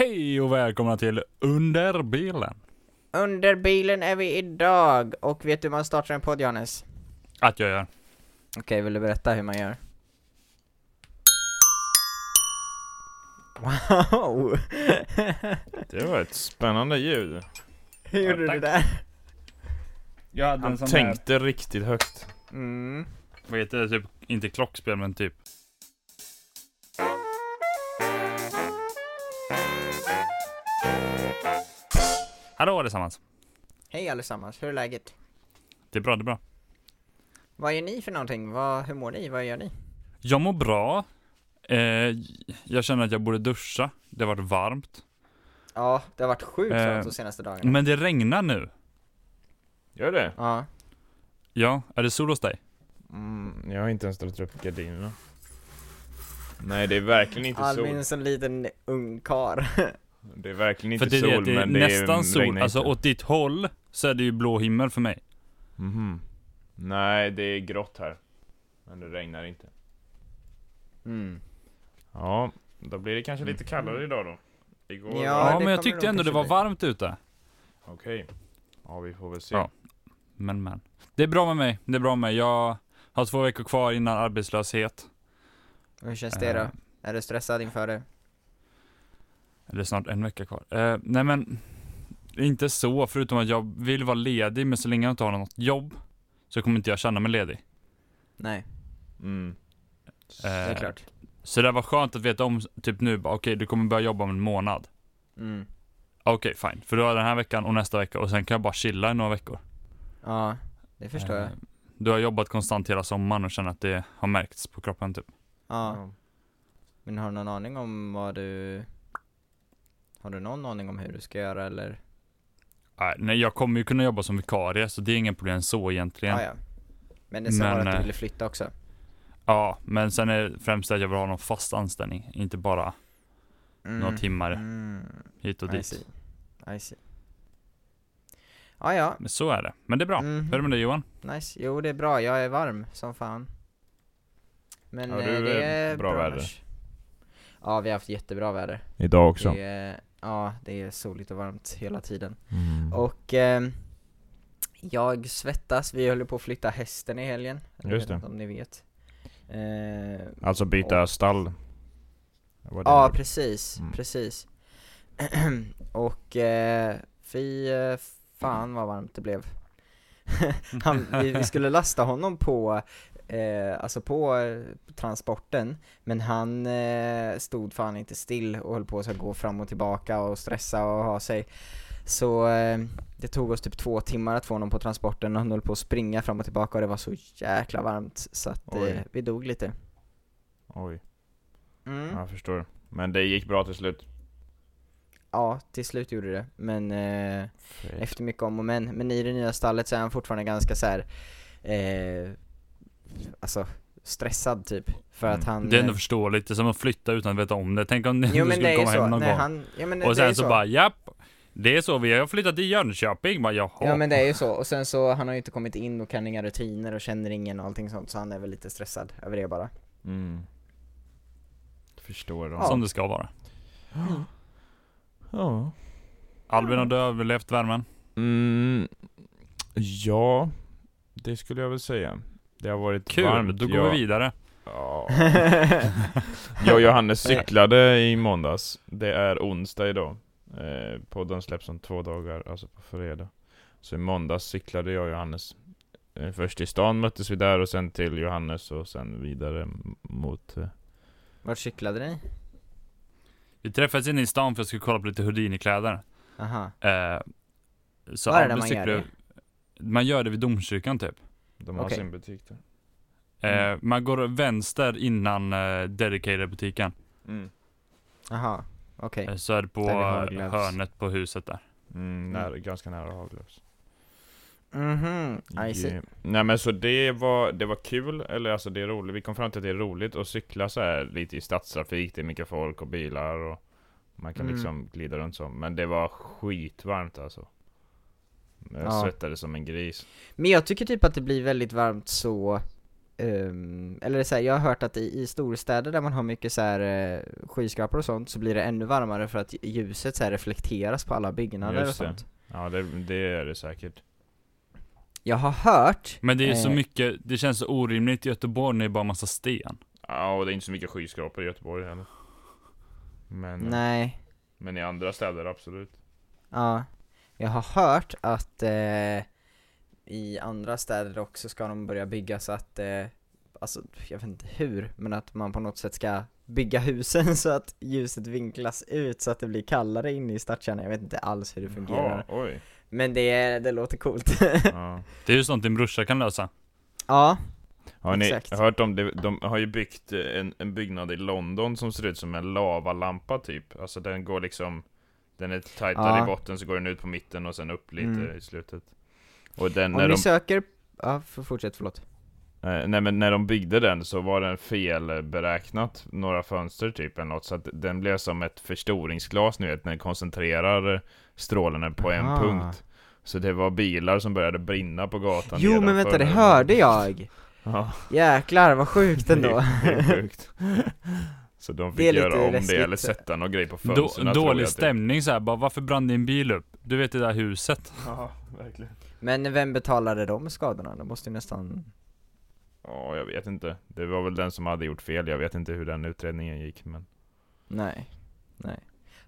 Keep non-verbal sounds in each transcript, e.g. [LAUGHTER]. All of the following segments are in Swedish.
Hej och välkomna till Under bilen. Under bilen är vi idag, och vet du hur man startar en podd Johannes? Att jag gör. Okej, vill du berätta hur man gör? Wow! [LAUGHS] Det var ett spännande ljud. hur gjorde Ja, du tack. där? Jag hade Han en sån tänkte riktigt högt. Mm. vad heter det, typ, inte klockspel men typ. Hallå allesammans. Hej allesammans, hur är läget? Det är bra, det är bra. Vad gör ni för någonting? Vad, hur mår ni? Vad gör ni? Jag mår bra. Eh, jag känner att jag borde duscha. Det har varit varmt. Ja, det har varit sjukt Eh, varmt de senaste dagarna Men det regnar nu. Gör det? Ja Ja, är det sol hos dig? Mm, jag har inte ens dragit upp gardinerna. Nej, det är verkligen inte Albin sol. är som en liten ungkar [LAUGHS] Det är verkligen För inte det, är sol, det, det men det nästan är, sol. regnar Alltså åt ditt håll så är det ju blå himmel för mig. Mhm. Nej, det är grått här. Men det regnar inte. mm. Ja, då blir det kanske lite kallare idag då. Igår Ja, Ja, men jag tyckte ändå det var bli. varmt ute. Okej. Ja, vi får väl se. Ja. Men men. Det är bra med mig. Det är bra med mig. Jag har två veckor kvar innan arbetslöshet. Hur känns det då? Är du stressad inför det? Eller snart en vecka kvar. Eh, nej men, inte så, förutom att jag vill vara ledig, men så länge jag inte har något jobb så kommer inte jag känna mig ledig. Nej, Mm. det är Eh, klart Så det var skönt att veta om, typ nu, bara, okej du kommer börja jobba om en månad. mm. Okej, fine. För då är den här veckan och nästa vecka och sen kan jag bara chilla i några veckor. Ja, det förstår jag Eh, Du har jobbat konstant hela sommaren och känner att det har märkts på kroppen typ. Ja, men har du någon aning om vad du... Har du någon aning om hur du ska göra eller? Nej, nej, jag kommer ju kunna jobba som vikarie, så det är ingen problem så egentligen. Ja, ja. Men det sa Men, var att du eh, ville flytta också? Ja, men sen är det främst att jag vill ha någon fast anställning, inte bara några timmar Mm. hit och I dit. see. I see. Ja, ja. Men så är det. Men det är bra. Mhm. Hur är det med dig Johan? Nice. Jo, det är bra. Jag är varm som fan. Men Har eh, du, det eh, är bra väder? annars. Ja, vi har haft jättebra väder. Idag också. Det är, ja, det är soligt och varmt hela tiden. Mm. Och eh, jag svettas, vi håller på att flytta hästen i helgen. Just det. om ni vet. Eh, Alltså byta stall. Var det ja, du- precis, Mm. precis. [CLEARS THROAT] och eh, fy eh, fan vad varmt det blev. [LAUGHS] Han, vi, vi skulle lasta honom på, eh, alltså på eh, transporten, men han eh, stod fan inte still och höll på att gå fram och tillbaka och stressa och ha sig. Så eh, det tog oss typ två timmar att få honom på transporten och han höll på att springa fram och tillbaka och det var så jäkla varmt så att eh, vi dog lite. Oj, Mm. jag förstår. Men det gick bra till slut. Ja, till slut gjorde det, men eh, efter mycket om och men. Men i det nya stallet så är han fortfarande ganska så här, eh, alltså stressad typ. För att Mm. han... Det är ändå förståeligt, det är som att flytta utan att veta om det. Tänk om du Jo det skulle komma så, hem någon nej gång. han, ja men och sen så, så. bara, japp. Det är så, vi har flyttat till Jönköping. Bara, jaha. Ja men det är ju så, och sen så, han har ju inte kommit in och kan inga rutiner och känner ingen och allting sånt, så han är väl lite stressad över det bara. Mm. Förstår Ja. de. Som det ska vara. Ja. Albin, har du överlevt värmen? Mm. Ja, det skulle jag väl säga. Det har varit Kul, varmt. då går jag, vi vidare. Ja. [LAUGHS] Jag och Johannes cyklade i måndags. Det är onsdag idag. Eh, podden släpps om två dagar, alltså på fredag. Så i måndags cyklade jag och Johannes. Eh, först till stan möttes vi där och sen till Johannes och sen vidare mot... Eh, Vart cyklade ni? Vi träffades inne i stan för att jag skulle kolla på lite Houdini-kläder. Aha. Eh, så Var är det man gör cyklar- Man gör det vid domkyrkan typ. De har Okej. sin butik där. Eh, Mm. man går vänster innan eh, Dedicated-butiken. Mm. Aha, okej. Eh, så är det på eh, Glöfs. hörnet på huset där. Mm, nära, ganska nära Haglöfs. Mhm, I see. Yeah. Nej men så det var, det var kul, eller alltså det är roligt, vi kom fram till att det är roligt att cykla så här lite i stadstrafik, det är mycket folk och bilar och man kan Mm. liksom glida runt så, men det var skitvarmt alltså. Jag Ja. svettades som en gris. Men jag tycker typ att det blir väldigt varmt så ehm, eller så här, jag har hört att i, i storstäder där man har mycket så här eh, skyskrapor och sånt så blir det ännu varmare för att ljuset så här reflekteras på alla byggnader och Just det. sånt. Ja, det, det är det säkert. Jag har hört Men det är ju så Eh. mycket, det känns så orimligt i Göteborg när det är bara massa sten. Ja, och det är inte så mycket skyskrapor i Göteborg heller. Men, Nej, men i andra städer absolut. ja. Jag har hört att eh, i andra städer också ska de börja bygga så att, eh, alltså jag vet inte hur, men att man på något sätt ska bygga husen [LAUGHS] så att ljuset vinklas ut så att det blir kallare inne i stadskärnan. Jag vet inte alls hur det fungerar. Ja, oj. Men det, det låter coolt. [LAUGHS] Ja. Det är ju sånt din brorsa kan lösa. ja, Har ni Exakt. hört om det? De har ju byggt eh, en, en byggnad i London som ser ut som en lavalampa typ. Alltså den går liksom Den är tajtare Ja. i botten så går den ut på mitten och sen upp lite Mm. i slutet. Och den, om när ni de, söker, ja för fortsätt förlåt. eh, nej men när de byggde den så var den felberäknat några fönster typ eller något så att den blev som ett förstoringsglas ni vet när den koncentrerar strålarna på en punkt. Så det var bilar som började brinna på gatan Jo men vänta, det hörde jag! [LAUGHS] Ja. Jäklar vad sjukt ändå. [LAUGHS] Det är sjukt. [LAUGHS] Så de Det fick är lite göra om läskigt. det eller sätta någon grej på Då, fönstren tror dålig typ. stämning så här, bara varför brann din bil upp? Du vet det där huset. Ja, verkligen. Men vem betalade de skadorna? De måste ju nästan... Ja, jag vet inte. Det var väl den som hade gjort fel. Jag vet inte hur den utredningen gick, men... Nej, nej.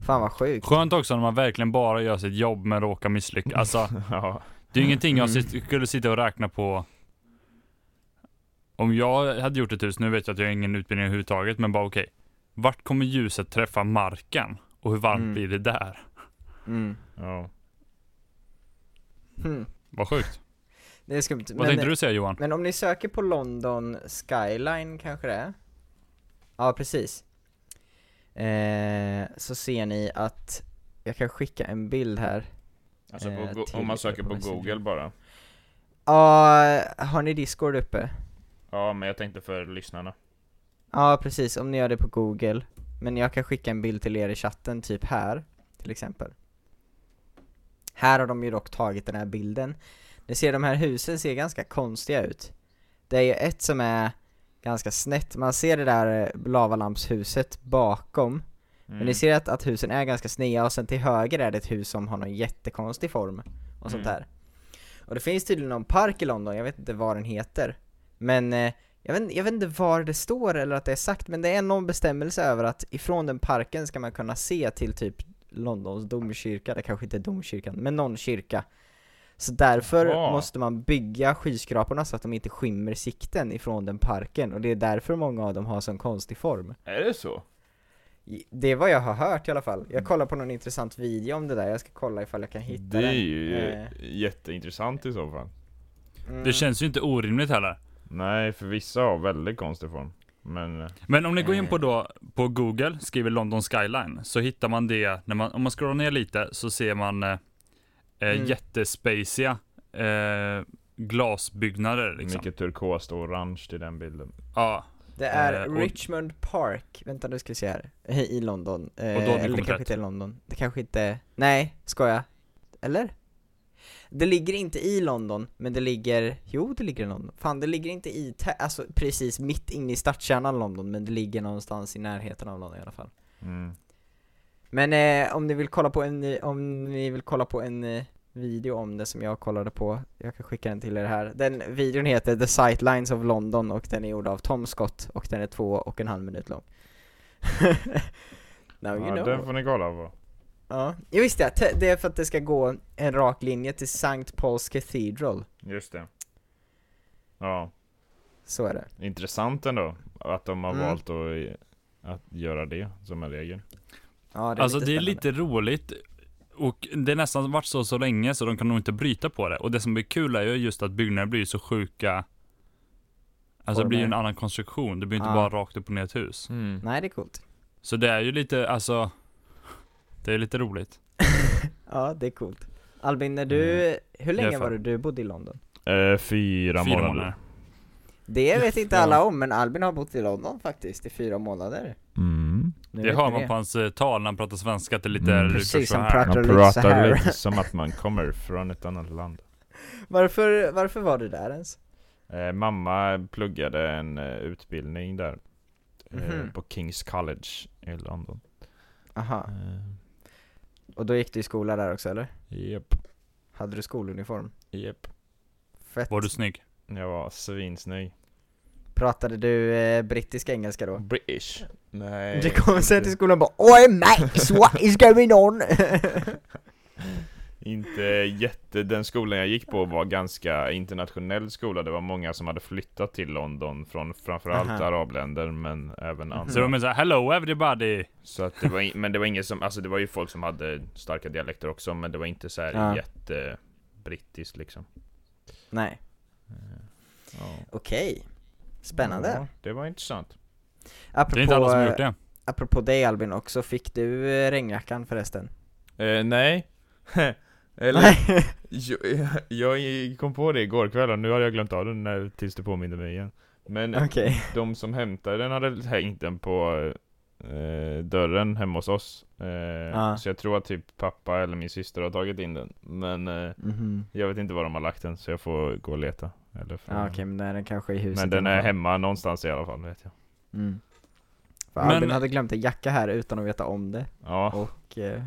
Fan vad sjukt. Skönt också när man verkligen bara gör sitt jobb men råkar misslyckas. Alltså, [LAUGHS] ja. det är ingenting jag skulle sitta och räkna på Om jag hade gjort ett hus, nu vet jag att jag har ingen utbildning överhuvudtaget, men bara okej. Vart kommer ljuset träffa marken? Och hur varmt Mm. blir det där? Mm. ja. Hmm. Vad sjukt. Det är skumt. Vad tänkte du säga Johan? Men om ni söker på London Skyline kanske det är? Ja, precis. Eh, så ser ni att, jag kan skicka en bild här. Alltså på, Eh, till- om man söker på. Google bara. Ja, har ni Discord uppe? Ja, men jag tänkte för lyssnarna. Ja, precis, om ni gör det på Google. Men jag kan skicka en bild till er i chatten, typ här, till exempel. Här har de ju dock tagit den här bilden. Ni ser de här husen ser ganska konstiga ut. Det är ju ett som är ganska snett, man ser det där eh, lavalampshuset bakom. Men Mm. ni ser att, att husen är ganska sneda och sen till höger är det ett hus som har någon jättekonstig form och sånt Mm. där. Och det finns tydligen någon park i London, jag vet inte vad den heter. Men eh, jag, vet, jag vet inte var det står eller att det är sagt, men det är någon bestämmelse över att ifrån den parken ska man kunna se till typ Londons domkyrka, det kanske inte är domkyrkan, men någon kyrka. Så därför Jaha. måste man bygga skyskraporna så att de inte skymmer sikten ifrån den parken, och det är därför många av dem har sån konstig form. Är det så? Det är vad jag har hört i alla fall. Jag kollar på någon intressant video om det där, jag ska kolla ifall jag kan hitta Det är den. ju Eh, jätteintressant i så fall. mm. Det känns ju inte orimligt heller. Nej, för vissa har väldigt konstig form. Men... eh, Men om ni går in Eh. på då, på Google, skriver London Skyline, så hittar man det, när man, om man scrollar ner lite så ser man eh, eh, Mm. jättespaceiga eh, glasbyggnader liksom. Mycket turkost och orange i den bilden. Ja, Det är Eh, och- Richmond Park, vänta nu ska vi se här, i London. Eh, Och då eller det kanske rätt. inte är London, det kanske inte, nej, skoja. Eller? Det ligger inte i London, men det ligger, jo det ligger i London. Fan det ligger inte i, alltså precis mitt inne i stadskärnan London, men det ligger någonstans i närheten av London i alla fall. Mm. Men eh, om ni vill kolla på en, om ni vill kolla på en eh, video om det som jag kollade på, jag kan skicka den till er här. Den videon heter The Sightlines of London och den är gjord av Tom Scott och den är två och en halv minut lång. [LAUGHS] Now you Ja, know. den får ni kolla på. Ja, jag visste det, det är för att det ska gå en rak linje till St. Paul's Cathedral. Just det. Ja, Så är det. intressant ändå. Att de har Mm. valt att, att göra det som en regel. Ja, det är alltså lite det är lite roligt. Och det har nästan varit så så länge så de kan nog inte bryta på det. Och det som blir kul är ju just att byggnader blir så sjuka Alltså det blir ju en annan konstruktion, det blir inte Ja. bara rakt upp och ner ett hus. Nej, det är coolt. Så det är ju lite, alltså Det är lite roligt. [LAUGHS] Ja, det är coolt. Albin, när du, Mm. hur länge var det du bodde i London? Eh, fyra, Fyra månader. månader. Det vet inte [LAUGHS] alla om, men Albin har bott i London faktiskt i fyra månader. Mm. Nu Det hör man på hans eh, tal när han pratar svenska, att det är lite Mm. Precis, så han här. pratar Man lite så pratar här. lite [LAUGHS] som att man kommer från ett annat land. Varför, varför var du där ens? Eh, mamma pluggade en eh, utbildning där. Eh, Mhm. På Kings College i London. Aha, Eh, och då gick du i skola där också eller? Japp, Hade du skoluniform? japp. Fett. Var du snygg? Jag var svinsnygg. Pratade du eh, brittisk engelska då? British? Nej. Du kom sen till skolan och bara Oj mates, what is going on? Inte jätte, den skolan jag gick på var ganska internationell skola, det var många som hade flyttat till London från framförallt Aha. arabländer men även Mhm. andra Så de såhär 'Hello everybody' Så att det var, in, men det var ingen som, alltså det var ju folk som hade starka dialekter också men det var inte så här Ja. jätte brittiskt liksom Nej, Eh, ja. okej Spännande Ja, det var intressant apropå, Det är inte alla som eh, gjort det. apropå dig Albin också, fick du eh, regnjackan förresten? eh, Nej [LAUGHS] Eller, Nej. jag, [LAUGHS] jag kom på det igår kväll och nu har jag glömt av den när, tills du påminde mig igen. Men Okej, de som hämtade den hade hängt den på eh, dörren hemma hos oss. Eh, Ja. Så jag tror att typ pappa eller min syster har tagit in den. Men eh, mhm. jag vet inte var de har lagt den så jag får gå och leta. Eller Ja okej, men den är kanske i huset Men den är hemma någonstans i alla fall vet jag. Mm. För Men- Albin hade glömt en jacka här utan att veta om det, Ja, och eh,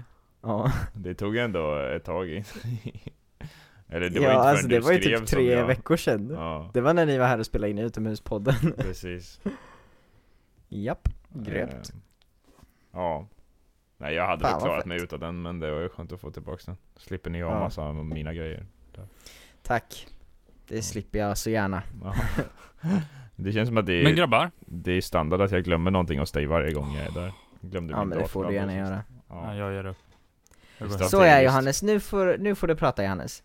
ja. [LAUGHS] Det tog ändå ett tag in. [LAUGHS] Eller det var Ja inte förrän alltså det var ju typ tre jag- veckor sedan. Ja, Det var när ni var här och spelade in utomhuspodden. [LAUGHS] Precis. Japp, grymt Eh, Ja. Nej jag hade Fan, väl klarat mig utan den men det var ju skönt att få tillbaka den. Slipper ni ha Ja. massa av mina grejer. Tack. Det slipper jag så gärna. Ja. Det känns som att det Men är, grabbar, det är standard att jag glömmer någonting hos dig varje gång jag är där. Glömde Ja min men det får du gärna göra. Ja. Ja. jag ger upp. Så- Strategiskt. Johannes, nu får, nu får du prata Johannes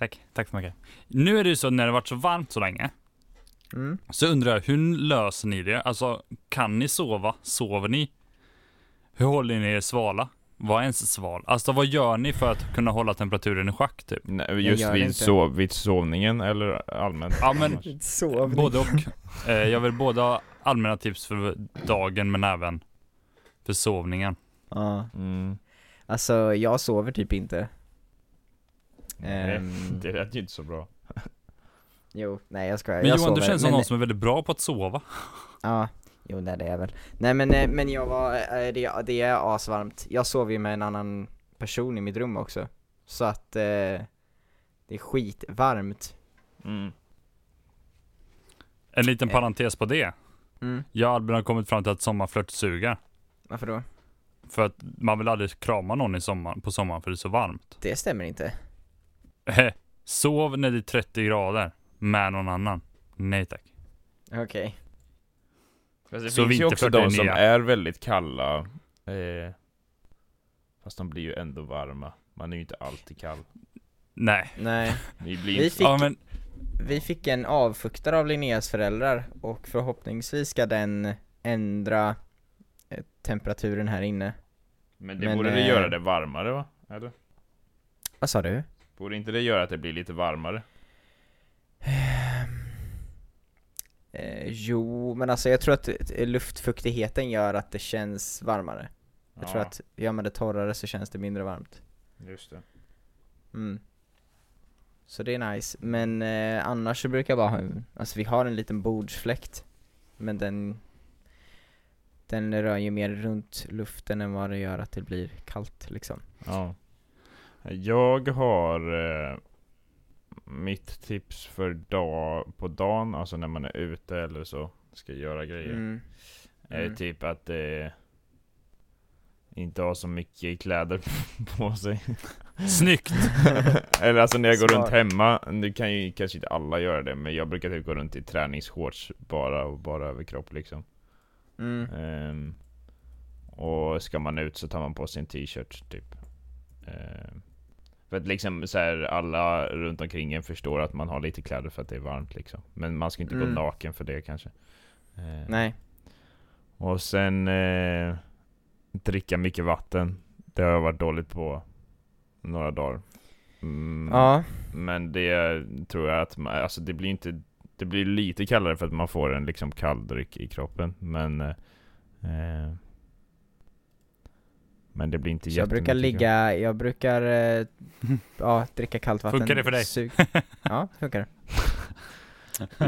Tack, tack så mycket. Nu är det ju så när det varit så varmt så länge, mm. så undrar jag, hur löser ni det? Alltså, kan ni sova? Sover ni? Hur håller ni er svala? Vad är ens sval? Alltså vad gör ni för att kunna hålla temperaturen i schack typ? Nej, just vid, sov, vid sovningen eller allmänt? Ja men, [LAUGHS] både och. Eh, jag vill både ha allmänna tips för dagen men även för sovningen. Ja, Mm. alltså jag sover typ inte Nej, Ehm. [LAUGHS] det lät ju inte så bra Jo, nej jag skojar, Men jag Johan, sover du känns som men- någon som är väldigt bra på att sova. [LAUGHS] Ja, jo nej det är jag väl Nej men, eh, men jag var, eh, det, det är asvarmt Jag sover ju med en annan person i mitt rum också Så att eh, det är skitvarmt mm. En liten Eh. parentes på det. mm. Jag och Albin har kommit fram till att sommarflört suger. Varför då? För att man vill aldrig krama någon i sommar, på sommaren för det är så varmt. Det stämmer inte Sov när det är 30 grader med någon annan. Nej tack. Okej Fast det Så finns ju också de som är väldigt kalla eh, Fast de blir ju ändå varma Man är ju inte alltid kall Nej. Nej, [LAUGHS] Ni blir Vi fick- Ja men, vi fick en avfuktare av Linneas föräldrar och förhoppningsvis ska den ändra temperaturen här inne Men det men, borde det eh, göra det varmare va? Eller? Vad sa du? Borde inte det göra att det blir lite varmare? [SIGHS] Eh, jo, men alltså jag tror att eh, luftfuktigheten gör att det känns varmare Jag tror att gör man det torrare så känns det mindre varmt Just det mm. Så det är nice, men eh, annars så brukar jag bara ha alltså vi har en liten bordsfläkt Men den Den rör ju mer runt luften än vad det gör att det blir kallt liksom Ja Jag har eh, Mitt tips för dag, på dagen, alltså när man är ute eller så Ska göra grejer mm. är Mm. typ att eh, Inte ha så mycket kläder [LAUGHS] på sig snyggt! [LAUGHS] Eller alltså när jag går Smart. runt hemma, nu kan ju kanske inte alla göra det Men jag brukar typ gå runt i träningsshorts bara och bara överkropp liksom Mm. Ehm, Och ska man ut så tar man på sig en t-shirt typ. Ehm, För att liksom så här, alla runt omkring en förstår att man har lite kläder för att det är varmt liksom. Men man ska inte Mm. gå naken för det kanske. Ehm, Nej, Och sen eh, Dricka mycket vatten. Det har jag varit dåligt på Några dagar. Mm, ja, Men det tror jag att man, alltså det blir inte Det blir lite kallare för att man får en liksom kall dryck i kroppen Men eh, eh, Men det blir inte så jag brukar jättemycket ligga, jag brukar, eh, ja, dricka kallt vatten Funkar det för dig? Sug. Ja, funkar det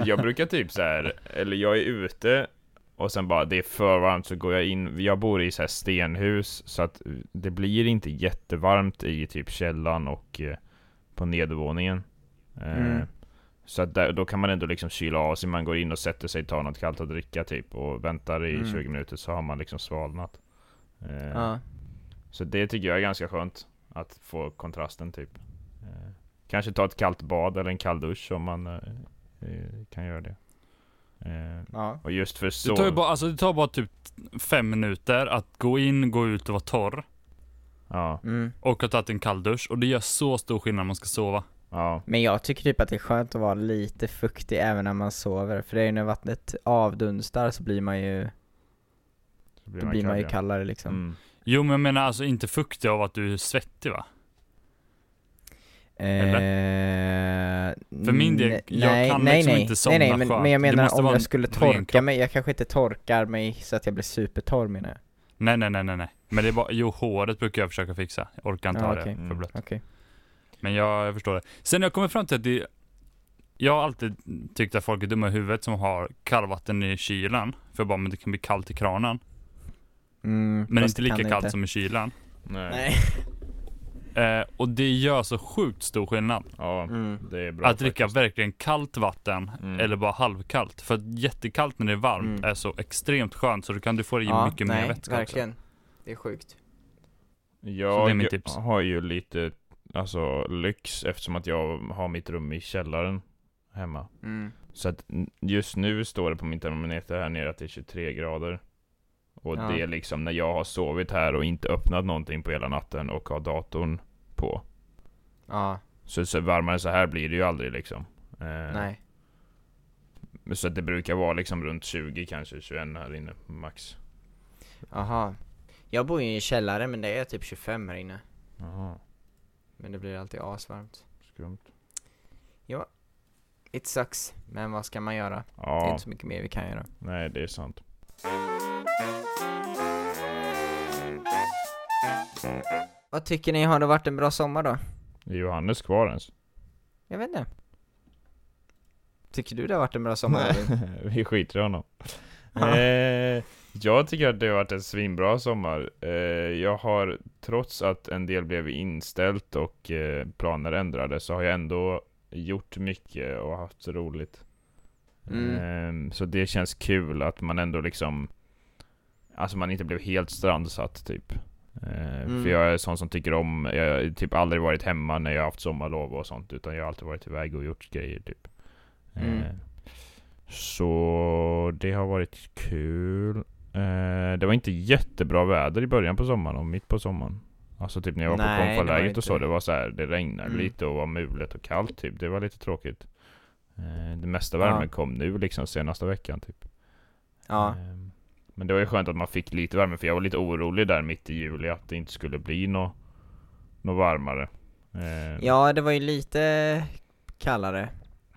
[LAUGHS] Jag brukar typ så här, eller jag är ute och sen bara det är för varmt så går jag in, jag bor i så här stenhus så att det blir inte jättevarmt i typ källaren och eh, på nedervåningen. Eh, Mm. Så att där, då kan man ändå liksom kyla av sig, man går in och sätter sig, tar något kallt att dricka typ och väntar i Mm. 20 minuter så har man liksom svalnat. Eh, Ja. Så det tycker jag är ganska skönt, att få kontrasten typ. Eh, kanske ta ett kallt bad eller en kall dusch om man eh, eh, kan göra det. Eh, Ja. och just för Det så... tar ju bara, alltså det tar bara typ fem minuter att gå in, gå ut och vara torr. Ja, Mm. Och ha tagit en kall dusch. Och det gör så stor skillnad när man ska sova. Ja, Men jag tycker typ att det är skönt att vara lite fuktig även när man sover, för det är ju när vattnet avdunstar så blir man ju, så blir då blir man ju kallare liksom. Mm. Jo men jag menar alltså inte fuktig av att du är svettig va? Eh, För min del, nej, jag kan nej, liksom nej, inte somna nej, nej, men, skönt. men jag menar om jag skulle torka mig, jag kanske inte torkar mig så att jag blir supertorr menar jag. Nej nej nej nej nej. Men det är bara, jo håret brukar jag försöka fixa. Jag orkar inte Ja, ha okej. det för Mm. blött. Men jag, jag förstår det. Sen har jag kommit fram till att det jag har alltid tyckt att folk är dumma i huvudet som har kallvatten i kylen. För bara, men det kan bli kallt i kranen. Mm, Men inte lika kallt inte. som i kylen. Nej. Eh, och det gör så sjukt stor skillnad. Ja, Mm. det är bra att dricka faktiskt. verkligen kallt vatten Mm. eller bara halvkallt. För att jättekallt när det är varmt Mm. är så extremt skönt så då kan du få i Ja, mycket nej, mer vätska verkligen. Det är sjukt. Så Jag det är mitt tips. har ju lite, alltså lyx eftersom att jag har mitt rum i källaren hemma. Mm. Så att just nu står det på min termometer här nere att det är 23 grader. Och Ja. det är liksom när jag har sovit här och inte öppnat någonting på hela natten och har datorn på. Ja, Så, så varmare så här blir det ju aldrig liksom. Eh, nej. Så att det brukar vara liksom runt 20 kanske, 21 här inne max. Aha. Jag bor ju i en källare men det är typ 25 här inne. Jaha, Men det blir alltid asvarmt. skumt. It sucks, men vad ska man göra? Det är Ja, inte så mycket mer vi kan göra. nej det är sant. Vad tycker ni, har det varit en bra sommar då? Är Johannes kvar ens? Jag vet inte. Tycker du det har varit en bra sommar Robin? [LAUGHS] Vi skiter i honom. Ja. eh, jag tycker att det har varit en svinbra sommar. Eh, jag har, trots att en del blev inställt och eh, planer ändrades, så har jag ändå gjort mycket och haft roligt. Mm. Eh, så det känns kul att man ändå liksom, alltså man inte blev helt strandsatt typ. Eh, Mm. För jag är sån som tycker om, jag har typ aldrig varit hemma när jag har haft sommarlov och sånt, utan jag har alltid varit iväg och gjort grejer typ. Mm. Så det har varit kul. Eh, det var inte jättebra väder i början på sommaren och mitt på sommaren. Alltså typ när jag var Nej, på konfaläget och så, det var så här, det regnade Mm. lite och var mulet och kallt typ. Det var lite tråkigt. Eh, det mesta Ja. värmen kom nu liksom senaste veckan typ. Ja, Eh, men det var ju skönt att man fick lite värme för jag var lite orolig där mitt i juli att det inte skulle bli något nå varmare. Eh, ja det var ju lite kallare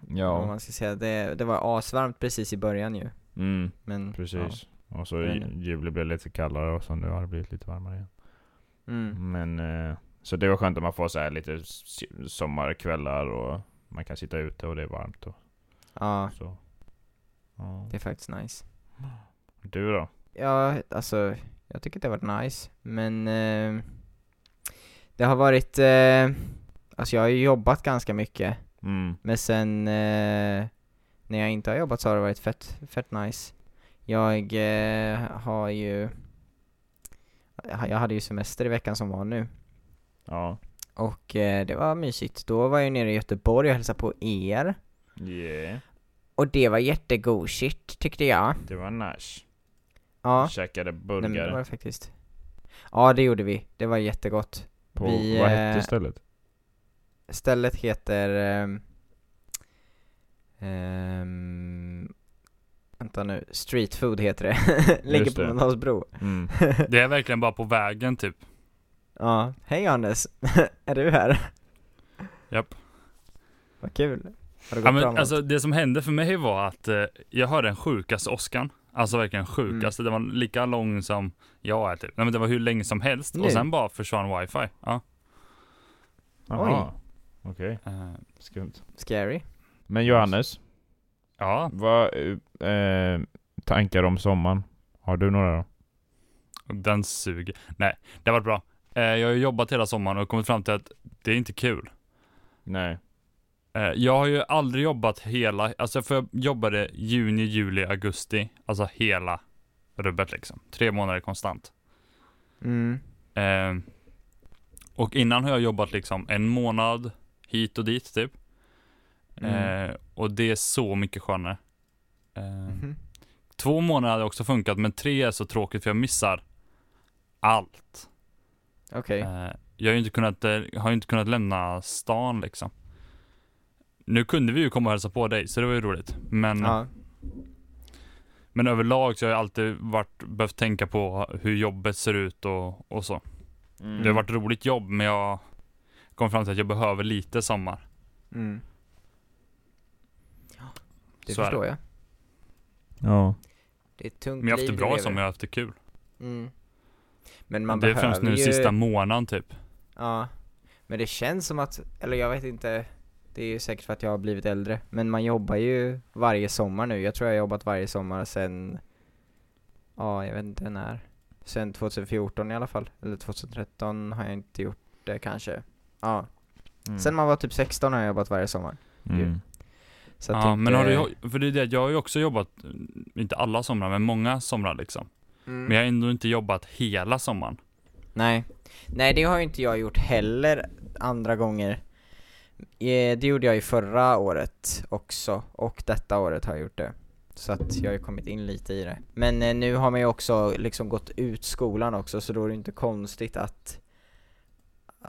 om ja. man ska säga. Det, det var asvarmt precis i början ju. Mm, Men, precis. Och så i juli blev lite kallare och så nu har det blivit lite varmare igen. Mm. Men, eh, så det var skönt att man får så här lite sommarkvällar och man kan sitta ute och det är varmt och Ja, så. Ja. det är faktiskt nice. Du då? Ja, alltså, jag tycker det har varit nice, men eh, det har varit, eh, alltså jag har ju jobbat ganska mycket, Mm. men sen eh, när jag inte har jobbat så har det varit fett, fett nice. Jag eh, har ju, jag hade ju semester i veckan som var nu, Ja. och eh, det var mysigt. Då var jag nere i Göteborg och hälsade på er, Yeah. och det var jättegod shit tyckte jag. Det var nice. Ja, Käkade nej, men det burgare. var det faktiskt. Ja, det gjorde vi. Det var jättegott. på, vi, vad eh, hette stället? Stället heter... ehm, vänta nu, Street Food heter det. [LAUGHS] Ligger Just på det. Mölndalsbro. Mm. [LAUGHS] Det är verkligen bara på vägen typ. ja, hej Johannes. [LAUGHS] är du här? Japp. Vad kul. Har det gått Ja, men, alltså, det som hände för mig var att eh, jag hörde den sjukaste åskan. Alltså verkligen sjukaste. Mm. Det var lika lång som jag är typ. Nej men det var hur länge som helst. Nu? Och sen bara försvann wifi. Ja. Jaha. Okej, Eh, skumt. Scary. Men Johannes, Ja, Vad, eh, tankar om sommaren? Har du några då? den suger. Nej, det har varit bra. Eh, jag har ju jobbat hela sommaren och kommit fram till att det är inte kul. Nej. Eh, jag har ju aldrig jobbat hela, alltså för jag jobbade juni, juli, augusti, alltså hela rubbet liksom. Tre månader konstant. Mm. Eh, och innan har jag jobbat liksom en månad hit och dit typ. Mm. Eh, och det är så mycket skönare. Eh, Mhm. Två månader hade också funkat, men tre är så tråkigt för jag missar allt. Okej. Eh, jag har ju inte kunnat, eh, har inte kunnat lämna stan liksom. Nu kunde vi ju komma och hälsa på dig, så det var ju roligt. Men, Ja. men överlag så har jag alltid varit, behövt tänka på hur jobbet ser ut och, och så. Mm. Det har varit roligt jobb, men jag kom fram till att jag behöver lite sommar. Mm. Det Så är förstår jag. Ja. Det är ett tungt Men jag har haft det bra som jag har haft det kul. Mm. Men man det är behöver främst nu ju... sista månaden typ. Ja. Men det känns som att, eller jag vet inte, det är ju säkert för att jag har blivit äldre, men man jobbar ju varje sommar nu. Jag tror jag har jobbat varje sommar sen, ja jag vet inte när. Sen 2014 i alla fall, eller 2013 har jag inte gjort det kanske. Ja, Mm. sen man var typ 16 har jag jobbat varje sommar. Mm. Så Ja, men har du, för det är det, jag har ju också jobbat, mm, inte alla somrar, men många somrar liksom. Mm. Men jag har ändå inte jobbat hela sommaren. Nej. Nej, det har ju inte jag gjort heller andra gånger. Eh, Det gjorde jag ju förra året också, och detta året har jag gjort det. Så att jag har ju kommit in lite i det. Men eh, nu har man ju också liksom gått ut skolan också, så då är det inte konstigt att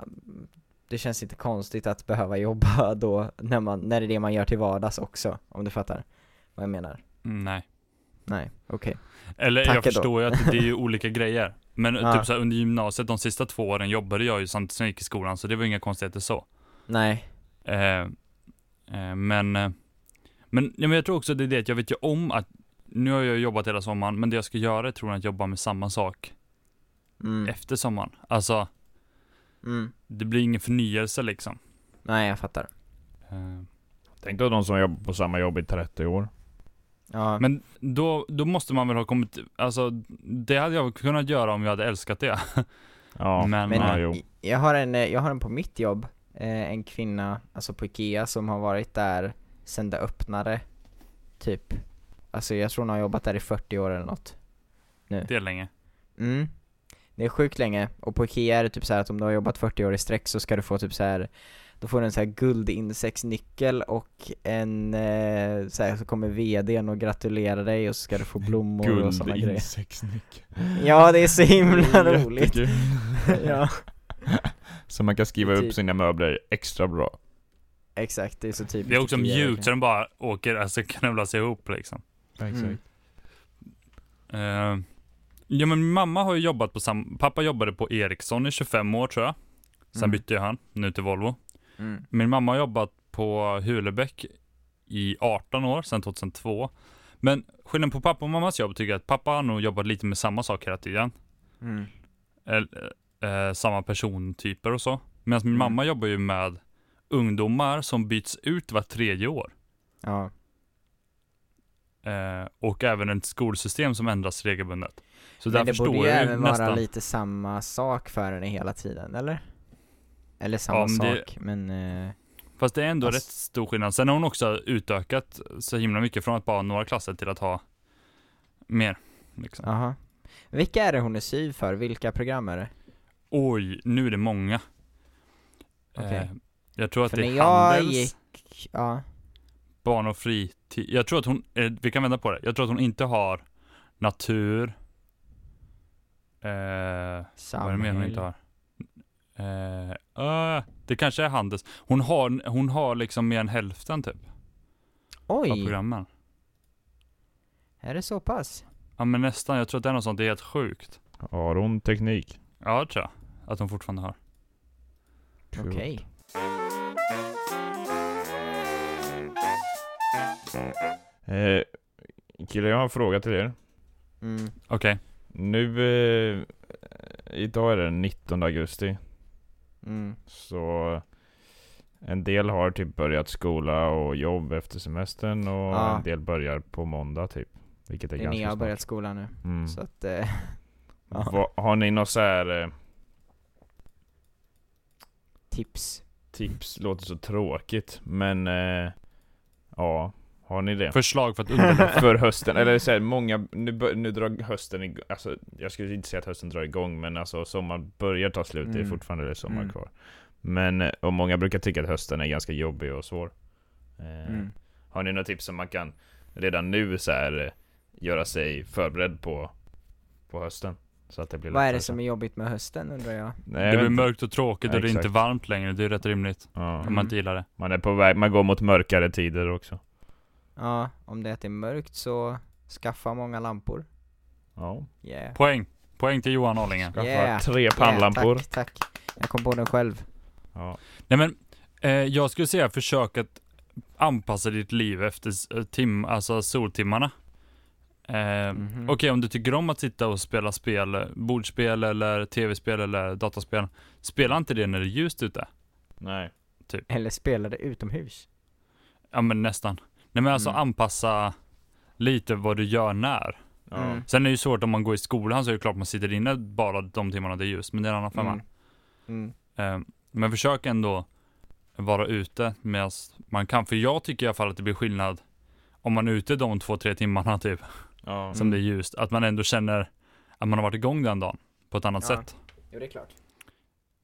um, det känns inte konstigt att behöva jobba [LAUGHS] då när, man, när det är det man gör till vardags också, om du fattar vad jag menar. Mm, nej. Nej, okej. Eller Tackar jag förstår ju att det är ju [LAUGHS] olika grejer. Men Ja. typ så här, under gymnasiet, de sista två åren jobbade jag ju samtidigt som jag gick i skolan, så det var inga konstigheter så. Nej. Eh, eh, men, eh, men, ja, men jag tror också det är det att jag vet ju om att, nu har jag jobbat hela sommaren, men det jag ska göra är tror jag att jobba med samma sak Mm. efter sommaren. Alltså, Mm. det blir ingen förnyelse liksom. Nej, jag fattar. Eh, Tänk då de som jobbar på samma jobb i 30 år. Ja. men då, då måste man väl ha kommit, alltså det hade jag kunnat göra om jag hade älskat det. [LAUGHS] Ja, Men- Men ja, eh, jo. jag, har en, eh, jag har en på mitt jobb, eh, en kvinna, alltså på Ikea som har varit där sen det öppnade, typ. Alltså jag tror hon har jobbat där i 40 år eller något. Det är länge. Mm. Det är sjukt länge, och på Ikea är det typ så här att om du har jobbat 40 år i sträck så ska du få typ så här då får du en så här guldindexnyckel och en, eh, så, här, så kommer vdn och gratulerar dig och så ska du få blommor och sådana grejer. Guldinsektsnyckel. Ja, det är så himla [LAUGHS] roligt. Jättekul. [LAUGHS] ja, Så man kan skriva upp Typ. sina möbler extra bra. exakt, det är så typiskt Det är också mjukt så den bara åker, alltså knövlas ihop liksom. Mm. Eh, ja men min mamma har ju jobbat på sam, pappa jobbade på Ericsson i 25 år tror jag. Sen Mm. bytte ju han, nu till Volvo. Mm. Min mamma har jobbat på Hulebäck i 18 år, sedan 2002. Men skillnaden på pappa och mammas jobb tycker jag att pappa har nog jobbat lite med samma sak hela tiden. Mm. Eller, eh, samma persontyper och så. Medan min Mm. mamma jobbar ju med ungdomar som byts ut var tredje år. Ja. Eh, och även ett skolsystem som ändras regelbundet. Så Men det borde ju jag även vara nästan. lite samma sak för henne hela tiden, eller? Eller samma Ja, men det- sak, men... Eh, Fast det är ändå Fast- rätt stor skillnad. Sen har hon också utökat så himla mycket från att bara ha några klasser till att ha mer. Liksom. Jaha. Vilka är det hon är syv för? Vilka program är det? Oj, nu är det många. Okej. Eh, jag tror att För det när är jag Handels, gick, ja, barn och fritid. Jag tror att hon, eh, vi kan vända på det. Jag tror att hon inte har natur. Eh, vad är det mer hon inte har? Eh, äh, det kanske är Handels. Hon har, hon har liksom mer än hälften typ av Oj, programmen. är det så pass? Ja men nästan, jag tror att det är något sånt, det är helt sjukt. Har hon teknik? Ja det tror jag. Att hon fortfarande har. Okej. Eh, killar, jag har en fråga till er. Mm. Okej. Nu, eh, idag är det den 19 augusti. Mm. Så En del har typ börjat skola och jobb efter semestern och Ja. en del börjar på måndag typ. Vilket är Linnea ganska har snart. börjat skolan nu, Mm. så att eh, [LAUGHS] ja. Va, har ni något så här eh, tips tips? Låter så tråkigt, men eh, ja, har ni det? Förslag för att underlätta. [LAUGHS] För hösten, eller så här, många, nu, nu drar hösten igång, alltså jag skulle inte säga att hösten drar igång, men alltså sommaren börjar ta slut, det är Mm. fortfarande sommar Mm. kvar. Men, och många brukar tycka att hösten är ganska jobbig och svår. Eh, mm. Har ni några tips som man kan redan nu så här göra sig förberedd på, på hösten? Så att det blir Vad är det som är jobbigt med hösten undrar jag? Nej, Det blir mörkt och tråkigt och det är inte varmt längre, det är rätt rimligt. Ja. Om Mm. man inte gillar det. Man är på väg, man går mot mörkare tider också. Ja, om det är det mörkt så skaffa många lampor Ja. Yeah, Poäng! Poäng till Johan Arlingen. Skaffa Yeah. tre pannlampor. yeah tack, tack Jag kom på den själv Ja. Nej men, eh, jag skulle säga försök att anpassa ditt liv efter eh, tim, alltså soltimmarna. Eh, Mhm. Okej, om du tycker om att sitta och spela spel, bordspel eller tv-spel eller dataspel, spela inte det när det är ljust ute. Nej. Eller spelade utomhus Ja men nästan. Nej men alltså Mm. anpassa lite vad du gör när. Mm. Sen är det ju svårt om man går i skolan så är det klart man sitter inne bara de timmarna det är ljust, men det är en annan femma. mm. Mm. Eh, Men försök ändå vara ute medan man kan, för jag tycker i alla fall att det blir skillnad om man är ute de två, tre timmarna [LAUGHS] typ, som det är ljust, att man ändå känner att man har varit igång den dagen på ett annat Ja. sätt. Jo det är klart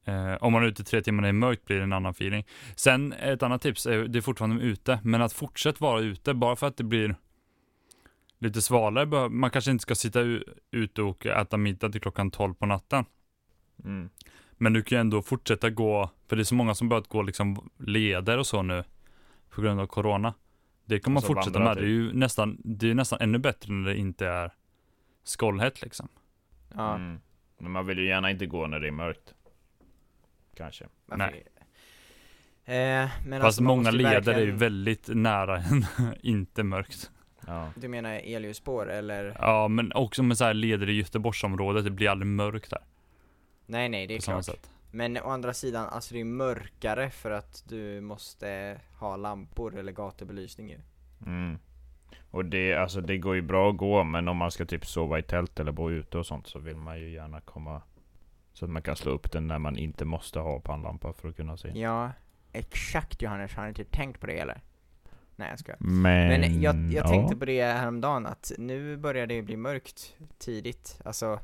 Eh, om man är ute tre timmar när det är mörkt blir det en annan feeling. Sen ett annat tips är, det är fortfarande ute, men att fortsätta vara ute bara för att det blir lite svalare. Man kanske inte ska sitta ute och äta middag till klockan 12 på natten. Mm. Men du kan ju ändå fortsätta gå, för det är så många som börjat gå liksom leder och så nu på grund av corona. Det kan man fortsätta med. Det är ju nästan, det är nästan ännu bättre när det inte är skållhett liksom. Ja, Mm. Men man vill ju gärna inte gå när det är mörkt. Kanske. varför- Nej. Eh, men Fast alltså, många leder är ju verkligen- väldigt nära en, [LAUGHS] inte mörkt. Ja. Du menar elljusspår eller? Ja, men också med så här leder i Göteborgsområdet, det blir aldrig mörkt där. Nej nej det är på klart sätt. Men å andra sidan, alltså det är mörkare för att du måste ha lampor eller gatubelysning ju Mm. Och det, alltså det går ju bra att gå, men om man ska typ sova i tält eller bo ute och sånt så vill man ju gärna komma så att man kan slå upp den när man inte måste ha pannlampa för att kunna se. Ja, exakt Johannes, har ni typ tänkt på det eller? Nej jag skojar Men, Men jag, jag ja. tänkte på det häromdagen att nu börjar det bli mörkt tidigt, alltså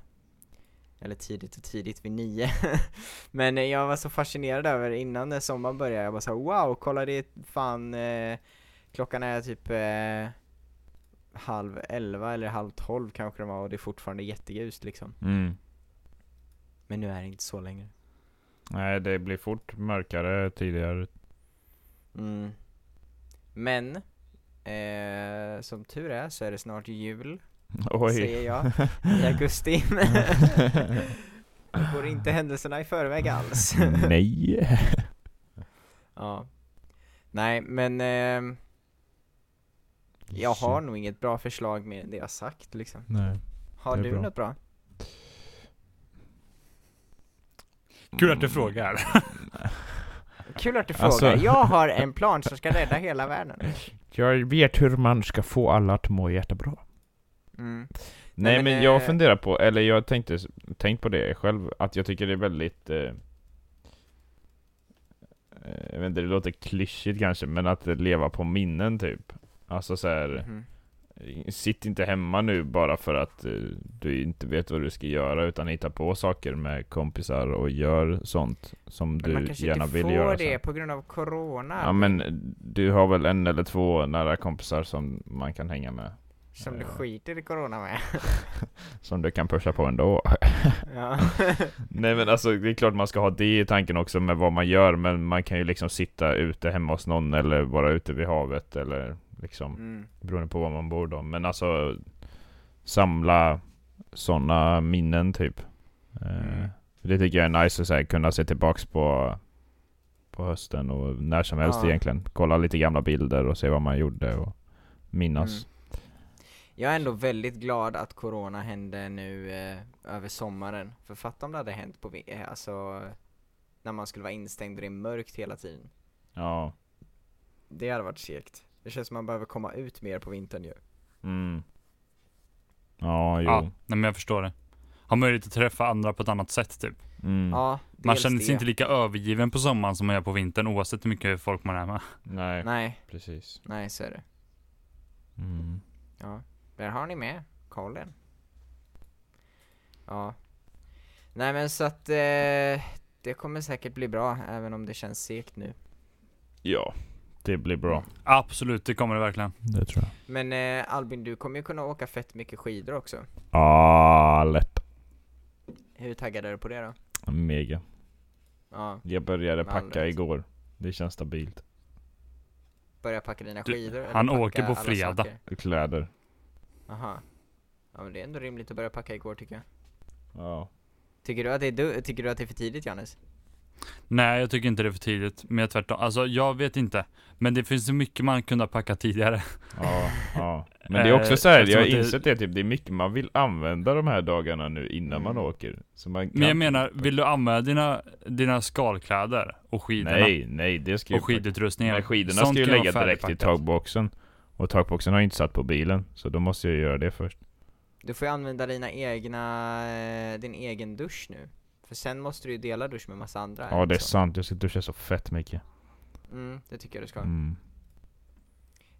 eller tidigt och tidigt vid nio [LAUGHS] Men jag var så fascinerad över innan när sommaren började, jag bara så här, wow, kolla det är fan eh, Klockan är typ eh, halv elva eller halv tolv kanske det var och det är fortfarande jätteljust liksom Mm. Men nu är det inte så längre Nej, det blir fort mörkare tidigare. mm. Men eh, som tur är så är det snart jul, [LAUGHS] Oj. säger jag, [LAUGHS] i augusti Det går inte händelserna i förväg alls [LAUGHS] Nej. Ja Nej men ehm, Jag har nog inget bra förslag med det jag sagt liksom Nej. Har du bra. något bra? Kul att du frågar. [LAUGHS] Kul att du Alltså- frågar, jag har en plan som ska rädda hela världen Jag vet hur man ska få alla att må jättebra. mm. Nej men, men jag eh, funderar på, eller jag tänkte, tänkt på det själv, att jag tycker det är väldigt eh, eh, Jag vet inte, det låter klyschigt kanske, men att leva på minnen typ Alltså så här, Mhm. Sitt inte hemma nu bara för att eh, du inte vet vad du ska göra Utan hitta på saker med kompisar och gör sånt som Men man du kanske gärna inte vill får göra det sen. på grund av corona. Ja men du har väl en eller två nära kompisar som man kan hänga med? Som du Ja. skiter i corona med. [LAUGHS] Som du kan pusha på ändå. [LAUGHS] Ja, [LAUGHS] Nej men alltså det är klart man ska ha det i tanken också med vad man gör Men man kan ju liksom sitta ute hemma hos någon eller vara ute vid havet eller liksom mm. Beroende på var man bor då Men alltså Samla sådana minnen typ eh, Mm. Det tycker jag är nice att så här, kunna se tillbaks på På hösten och när som helst Ja. egentligen Kolla lite gamla bilder och se vad man gjorde och Minnas Mm. Jag är ändå väldigt glad att corona hände nu eh, över sommaren För fatta om det hade hänt på, eh, alltså När man skulle vara instängd och det är mörkt hela tiden Ja. Det hade varit segt. Det känns som man behöver komma ut mer på vintern ju. Mm. Ja, jo. Ja, nej men jag förstår det. Ha möjlighet att träffa andra på ett annat sätt typ. Mm. Ja, Man känner sig det. inte lika övergiven på sommaren som man gör på vintern oavsett hur mycket folk man är med. Nej, Nej, precis. nej så är det. Mm. Ja, där har ni med kollen. Ja. Nej men så att eh, det kommer säkert bli bra även om det känns segt nu. Ja, det blir bra. Absolut, det kommer det verkligen. Det tror jag. Men eh, Albin, du kommer ju kunna åka fett mycket skidor också. Ah, lätt. Hur taggad är du på det då? Mega. Ja, Jag började Med packa igår. Det känns stabilt. börja packa dina Du, skidor? eller han packa åker på fredag. saker? Kläder. Aha. Ja men det är ändå rimligt att börja packa igår tycker jag. Ja. Tycker du att det är, du, tycker du att det är för tidigt Jannes? Nej, jag tycker inte det är för tidigt. Men jag tvärtom. Alltså, jag vet inte. Men det finns så mycket man kunde ha packat tidigare. Ja, ja. [LAUGHS] Men det är också Eh, så här, eftersom jag har insett det typ, det är mycket man vill använda de här dagarna nu innan man Mm. åker. Så man Men jag kan- menar, vill du använda dina, dina skalkläder och skidorna? Nej, nej, det ska ju Och skidutrustningen? Men skidorna Sånt ska ju kan lägga direkt i tagboxen. Och tagboxen har jag inte satt på bilen, så då måste jag göra det först. Du får ju använda dina egna, eh, din egen dusch nu. För sen måste du ju dela dusch med massa andra. Ja det är sant, jag ska duscha så fett mycket. Mm, det tycker jag du ska. Mm.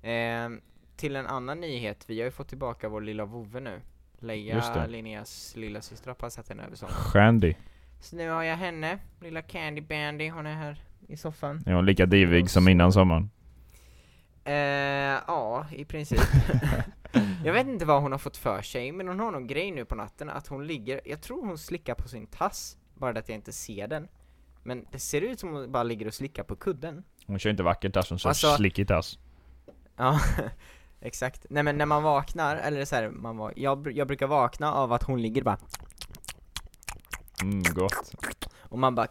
Ehm, till en annan nyhet, vi har ju fått tillbaka vår lilla vovve nu. Leia. Linneas lilla syster har passat henne över sommaren. Shandy. Så nu har jag henne, lilla Candy Bandy, hon är här i soffan. Är hon lika divig som innan sommaren? Eh, ja, i princip. [LAUGHS] jag vet inte vad hon har fått för sig, men hon har någon grej nu på natten att hon ligger, jag tror hon slickar på sin tass, bara det att jag inte ser den. Men det ser ut som hon bara ligger och slickar på kudden. Hon kör inte vacker tass, hon kör Alltså- slickig tass. Ja, [LAUGHS] exakt. Nej men när man vaknar, eller så här, man var, jag, jag brukar vakna av att hon ligger bara, Mm, gott. och man bara,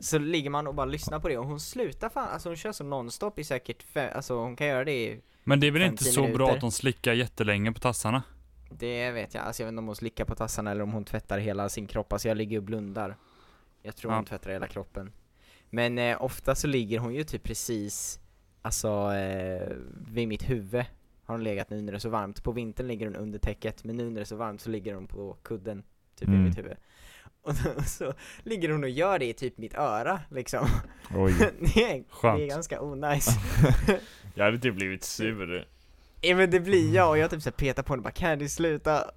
så ligger man och bara lyssnar på det och hon slutar fan, alltså hon kör så nonstop i säkert fem, alltså hon kan göra det i, Men det är väl inte så bra minuter. att de slickar jättelänge på tassarna? det vet jag, alltså jag vet inte om hon slickar på tassarna eller om hon tvättar hela sin kropp, alltså jag ligger och blundar. Jag tror Ja. hon tvättar hela kroppen. Men eh, ofta så ligger hon ju typ precis, alltså eh, vid mitt huvud har hon legat nu när det är så varmt. På vintern ligger hon under täcket, men nu när det är så varmt så ligger hon på kudden, typ Mm. vid mitt huvud. [LAUGHS] Och så, så ligger hon och gör det i typ mitt öra, liksom. Oj. [LAUGHS] det, är, det Skönt. är ganska onajs. [LAUGHS] Jag hade typ blivit sur. Ja men det blir jag och jag typ så här petar på henne och bara 'Kan du sluta?'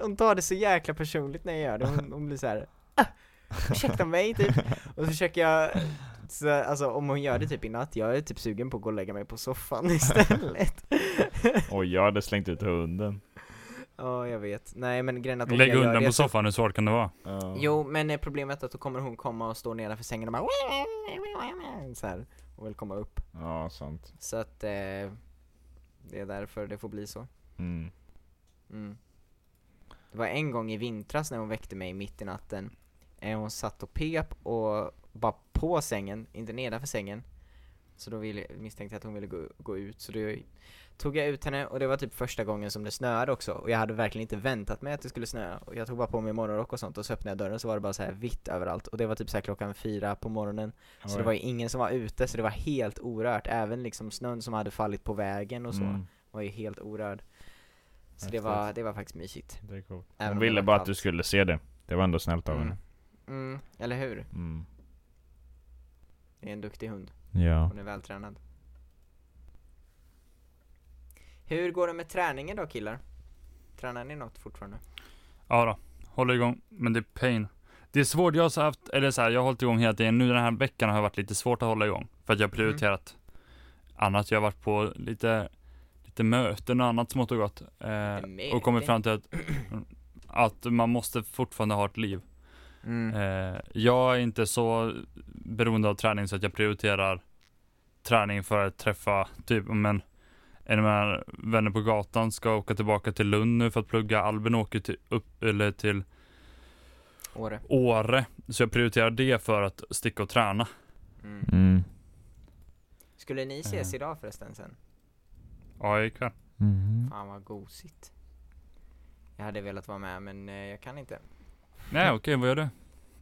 Hon tar det så jäkla personligt när jag gör det, hon, hon blir så här. Ah, [LAUGHS] ursäkta mig typ Och så försöker jag, så, alltså om hon gör det typ i natt, jag är typ sugen på att gå och lägga mig på soffan [LAUGHS] istället Oj, jag hade slängt ut hunden. Ja jag vet, nej men grejen att om Lägg jag gör undan det på så- soffan, hur svårt kan det vara? Ja. Jo men eh, problemet är att då kommer hon komma och stå nedanför sängen och bara [LAUGHS] så här, och vill komma upp Ja, sant. Så att eh, det är därför det får bli så Mm. Mm. Det var en gång i vintras när hon väckte mig mitt i natten. Hon satt och pep och bara på sängen, inte nedanför sängen. Så då ville, misstänkte jag att hon ville gå, gå ut, så då tog jag ut henne och det var typ första gången som det snöade också. Och jag hade verkligen inte väntat mig att det skulle snöa. Och jag tog bara på mig morgonrock och sånt och så öppnade jag dörren så var det bara så här vitt överallt. Och det var typ så här klockan fyra på morgonen. Så det var ju ingen som var ute, så det var helt orört. Även liksom snön som hade fallit på vägen och så Mm. var ju helt orörd. Så det var, det var faktiskt mysigt. Det är coolt. Även Hon ville bara att du skulle se det. Det var ändå snällt av Mm. henne. Mm, eller hur? Mm. Det är en duktig hund. Ja. Hon är vältränad. Hur går det med träningen då killar? Tränar ni något fortfarande? Ja då, håller igång, men det är pain. Det är svårt, jag har så haft, eller så här, jag har hållit igång hela tiden. Nu den här veckan har det varit lite svårt att hålla igång. För att jag har prioriterat annat. Jag har varit på lite, lite möten och annat smått och gott. Eh, och kommit fram till att, [CLEARS THROAT] att man måste fortfarande ha ett liv. Mm. Eh, jag är inte så beroende av träning så att jag prioriterar träning för att träffa, typ, men en av mina vänner på gatan ska åka tillbaka till Lund nu för att plugga. Albin åker till, upp, eller till Åre. Åre. Så jag prioriterar det för att sticka och träna. Mm. Mm. Skulle ni ses Eh. idag förresten sen? Ja, ikväll. Mm. Fan vad gosigt. Jag hade velat vara med men eh, jag kan inte. Nej, okej, vad gör du?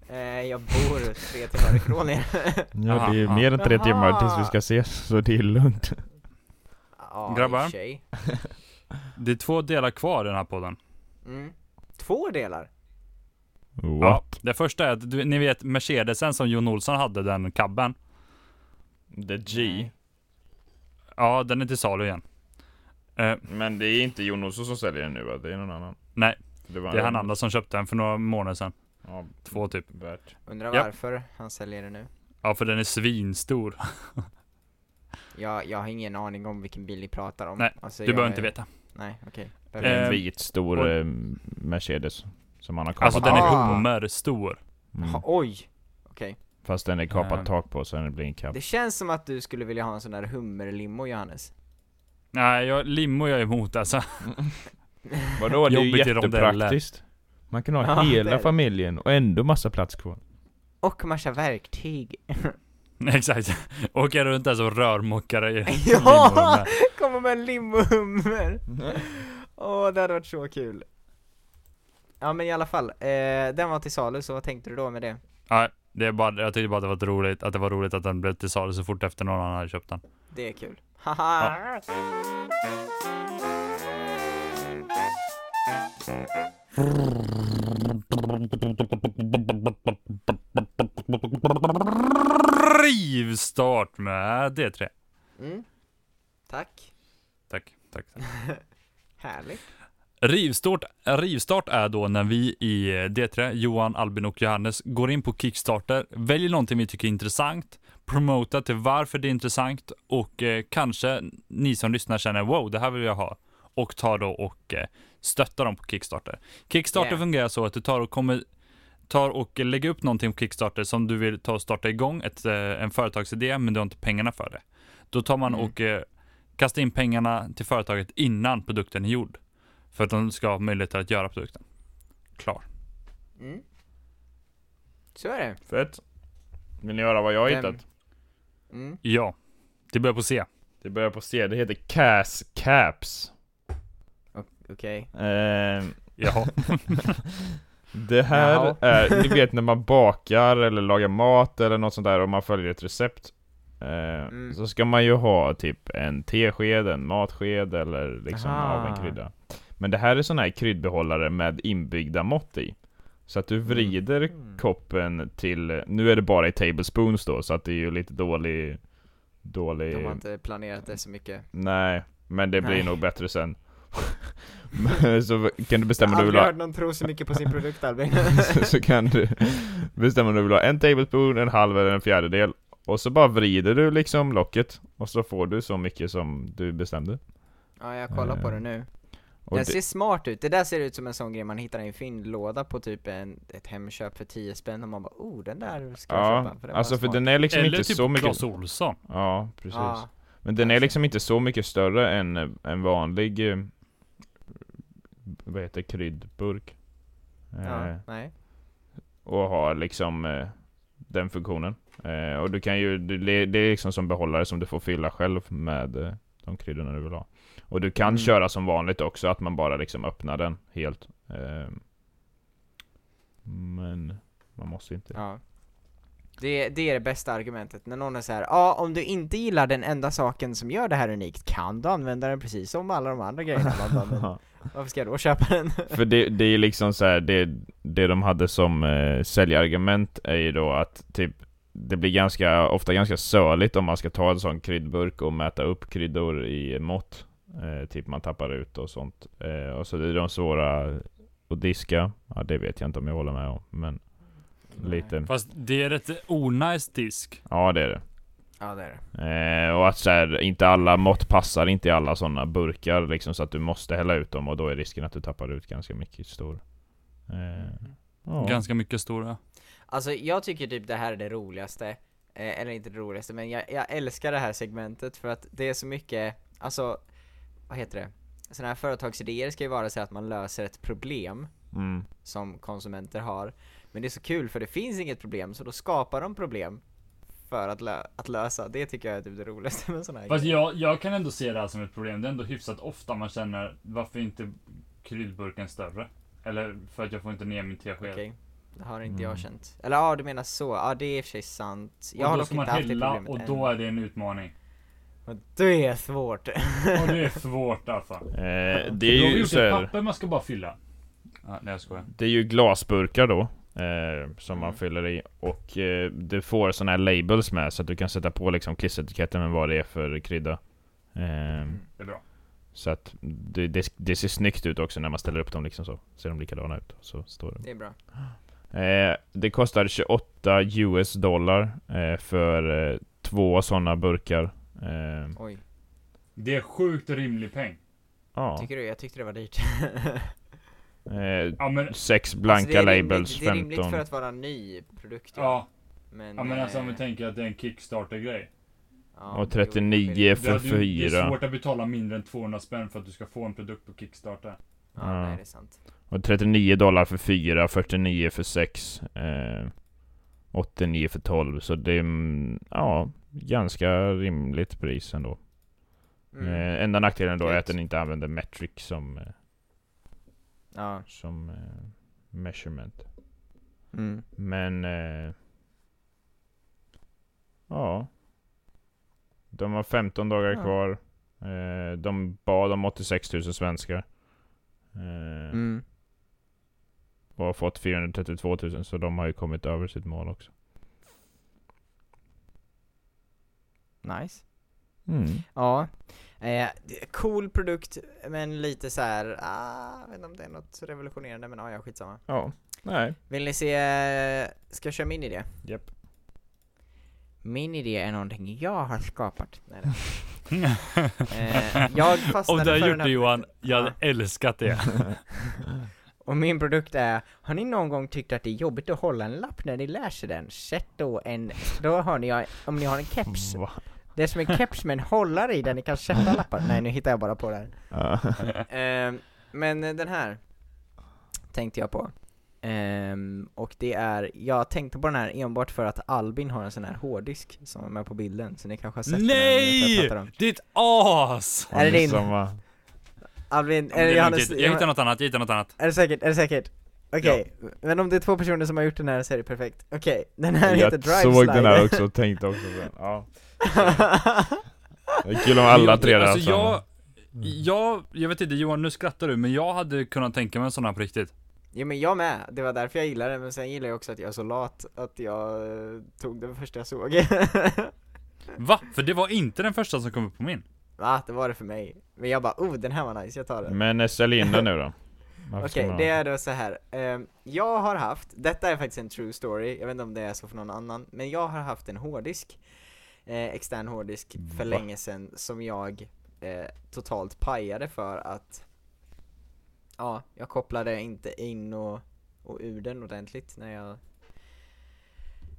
Eh, jag bor tre timmar ifrån er. [LAUGHS] Ja, det är mer än tre timmar tills vi ska ses, så det är lugnt. Ja, Grabbar? [LAUGHS] Det är två delar kvar i den här podden. Mm. Två delar? What? Det första är att, du, ni vet Mercedesen som Jon Olsson hade, den cabben. The G. Ja, den är till salu igen. Eh, Men det är inte Jon Olsson som säljer den nu va? Det är någon annan. Nej, var det är han andra som köpte den för några månader sedan. Ja, Två typ. värt. Undrar Ja. varför han säljer det nu? Ja, för den är svinstor. [LAUGHS] Jag, jag har ingen aning om vilken bil ni pratar om. Nej, alltså, Du jag behöver är- inte veta. Nej, okej. Det är en Eh, vit stor och- eh, Mercedes. Som han har kapat Alltså den är Ah. hummerstor. Mm. Ha, oj! Okej. Fast den är kapat Eh. tak på så den blir en cab. Det känns som att du skulle vilja ha en sån där hummerlimo Johannes. Nej, jag, limo är jag emot alltså. [LAUGHS] Vadå? Det är ju Jobbigt i rondeller. jättepraktiskt. Man kan ha Ja, hela är- familjen och ändå massa plats kvar. Och massa verktyg. [LAUGHS] Exakt. Åker runt där som rörmokare i [LAUGHS] Ja! limon med. Kommer med en limohummer! [LAUGHS] Åh, det hade varit så kul. Ja men i alla fall, eh, den var till salu, så vad tänkte du då med det? Nej, det är bara, jag tyckte bara att det var roligt, att det var roligt att den blev till salu så fort efter någon annan hade köpt den. Det är kul. Haha! Rivstart med D3. Mm. Tack. Tack, tack. tack. [LAUGHS] Härligt. Rivstart, rivstart är då när vi i D3, Johan, Albin och Johannes, går in på Kickstarter, väljer någonting vi tycker är intressant, promotar till varför det är intressant och eh, kanske ni som lyssnar känner wow, det här vill jag ha och tar då och eh, stöttar dem på Kickstarter. Kickstarter Yeah. fungerar så att du tar och kommer tar och lägger upp någonting på Kickstarter som du vill ta och starta igång, ett, eh, en företagsidé, men du har inte pengarna för det. Då tar man Mm. och eh, kastar in pengarna till företaget innan produkten är gjord. För att de ska ha möjlighet att göra produkten. Klar. Mm. Så är det. Fett. Vill ni höra vad jag har Vem? hittat? Mm. Ja. Det börjar på C. Det börjar på C, det heter Cas Caps. Okej. Ehm, Jaha. [LAUGHS] Det här Jaha. är, ni vet när man bakar eller lagar mat eller något sånt där och man följer ett recept eh, Mm. Så ska man ju ha typ en tesked, en matsked eller liksom Aha. av en krydda Men det här är sån här kryddbehållare med inbyggda mått i Så att du vrider Mm. koppen till, nu är det bara i tablespoons då så att det är ju lite dålig Dålig De har inte planerat det så mycket. Nej, men det blir Nej. nog bättre sen [LAUGHS] så kan du bestämma jag om har du vill aldrig ha. Hört någon tro så mycket på sin produkt Albin. [LAUGHS] så, så kan du bestämma om du vill ha. En tablespoon, en halv eller en fjärdedel. Och så bara vrider du liksom locket. Och så får du så mycket som du bestämde. Ja, jag kollar på det nu. och Den det, ser smart ut, det där ser ut som en sån grej man hittar i en fyndlåda på typ en, ett Hemköp för 10 spänn. Och man bara oh den där ska jag Ja, köpa. För alltså för smart. den är liksom Eller inte typ så mycket Clas Ohlson. Ja, precis. Ja, Men den är liksom inte så mycket större än eh, en vanlig eh, Vad heter kryddburk ja, Eh, nej. och har liksom eh, den funktionen. Eh, och du kan ju, det, det är liksom som behållare som du får fylla själv med eh, de kryddorna du vill ha. Och du kan Mm. köra som vanligt också, att man bara liksom öppnar den helt. Eh, men man måste inte. Ja. Det, det är det bästa argumentet, när någon är så här, ja om du inte gillar den enda saken som gör det här unikt, kan du använda den precis som alla de andra grejerna? Bara, [LAUGHS] varför ska jag då köpa den? För det, det är liksom så här, det, det de hade som eh, säljargument är ju då att typ det blir ganska, ofta ganska söligt om man ska ta en sån kryddburk och mäta upp kryddor i mått. Eh, typ man tappar ut och sånt. Eh, och så är de svåra att diska. Ja, det vet jag inte om jag håller med om. Men lite. Fast det är ett onajs disk. Ja, det är det. Ja det är det. Eh, och att så här, inte alla mått passar inte i alla sådana burkar liksom så att du måste hälla ut dem och då är risken att du tappar ut ganska mycket stor. Eh, ja. Ganska mycket stora. Alltså jag tycker typ det här är det roligaste, eh, eller inte det roligaste, men jag, jag älskar det här segmentet för att det är så mycket, alltså, vad heter det? Sådana här företagsidéer ska ju vara så att man löser ett problem Mm. som konsumenter har, men det är så kul för det finns inget problem, så då skapar de problem för att, lö- att lösa, det tycker jag är typ det roligaste med sådana här Fast jag, jag kan ändå se det här som ett problem. Det är ändå hyfsat ofta man känner, varför inte kryddburken större? Eller för att jag får inte ner min tesked. Okej. Det har inte Mm. jag känt. Eller ja, du menar så. Ja, det är i och för sig sant. Jag och har dock inte haft det problemet och då är det en utmaning. Och det är svårt. Och det är [LAUGHS] svårt alltså. Eh, det är ju så här, papper man ska bara fylla. Ja, nej jag skojar. Det är ju glasburkar då eh, Som man Mm. fyller i Och eh, du får såna här labels med Så att du kan sätta på liksom klissetiketten med vad det är för krydda eh, Det är bra. Så att det, det, det ser snyggt ut också när man ställer upp dem liksom så Ser de likadana ut Så står det Det är bra. eh, Det kostar 28 US dollar eh, För eh, två sådana burkar eh, Oj. Det är sjukt rimlig peng. Ja Tycker du? Jag tyckte det var dyrt. [LAUGHS] eh, Ja men, Sex blanka Alltså, det är rimligt- labels, Det är rimligt 15 för att vara ny produkt ja. Men, Ja men alltså om vi eh, tänker att det är en Kickstarter-grej. ja, Och det är 39 olika för Det, hade ju- det är fyra svårt att betala mindre än 200 spänn för att du ska få en produkt på Kickstarter. Ja, Ja. nej det är sant. Och 39 dollar för 4, 49 för 6 eh, 89 för 12 Så det är mm, ja, ganska rimligt pris ändå Mm. eh, Enda nackdelen då är att den inte använder metric som, eh, Ja. som eh, measurement Mm. Men eh, Ja De har 15 dagar Ja. kvar eh, De bad om 86 000 svenskar eh, Mm. Och har fått 432 000 så de har ju kommit över sitt mål också Nice. mm. Ja. Eh, cool produkt, men lite så här. Ah, jag vet inte om det är något revolutionerande, men ah, ja, skitsamma. Ja, nej Vill ni se, ska jag köra min idé? Japp. Min idé är någonting jag har skapat. Nej, nej. [LAUGHS] Eh, jag fastnade Om du har för gjort det Johan, jag hade Ja. älskat det. [LAUGHS] Och min produkt är, har ni någon gång tyckt att det är jobbigt att hålla en lapp när ni läser den? Sätt då en, då har ni, om ni har en keps. Va? Det är som en keps med en hållare i där ni kan sätta lappar. Nej nu hittar jag bara på det här. Ja. [LAUGHS] Ehm, men eh, den här tänkte jag på. Ehm, och det är, jag tänkte på den här enbart för att Albin har en sån här hårddisk som är med på bilden, så ni kanske har sett den jag Nej! pratar om. Ditt as! Är det din? Samma. Albin, Ja, är det det Johannes? jag hittar något annat, jag hittar något annat. Är det säkert? Är det säkert? Okej, men om det är två personer som har gjort den här så är det perfekt. Okej, den här heter Jag Drive såg Slide. den här också och tänkte också på den. Ja. Det är kul om alla tre där alltså, jag, jag, jag vet inte Johan, nu skrattar du, men jag hade kunnat tänka mig en sån här på riktigt. Jo men jag med, det var därför jag gillade den, men sen gillar jag också att jag är så lat att jag eh, tog den första jag såg. [LAUGHS] Va? För det var inte den första som kom upp på min. Va? Det var det för mig. Men jag bara, oh den här var nice, jag tar den. Men sälj in den nu då. [LAUGHS] Okej, ha det är då så här. ehm, jag har haft, detta är faktiskt en true story, jag vet inte om det är så för någon annan, men jag har haft en hårddisk, eh, extern hårddisk för Va? länge sedan som jag eh, totalt pajade för att Ja, jag kopplade inte in och, och ur den ordentligt när jag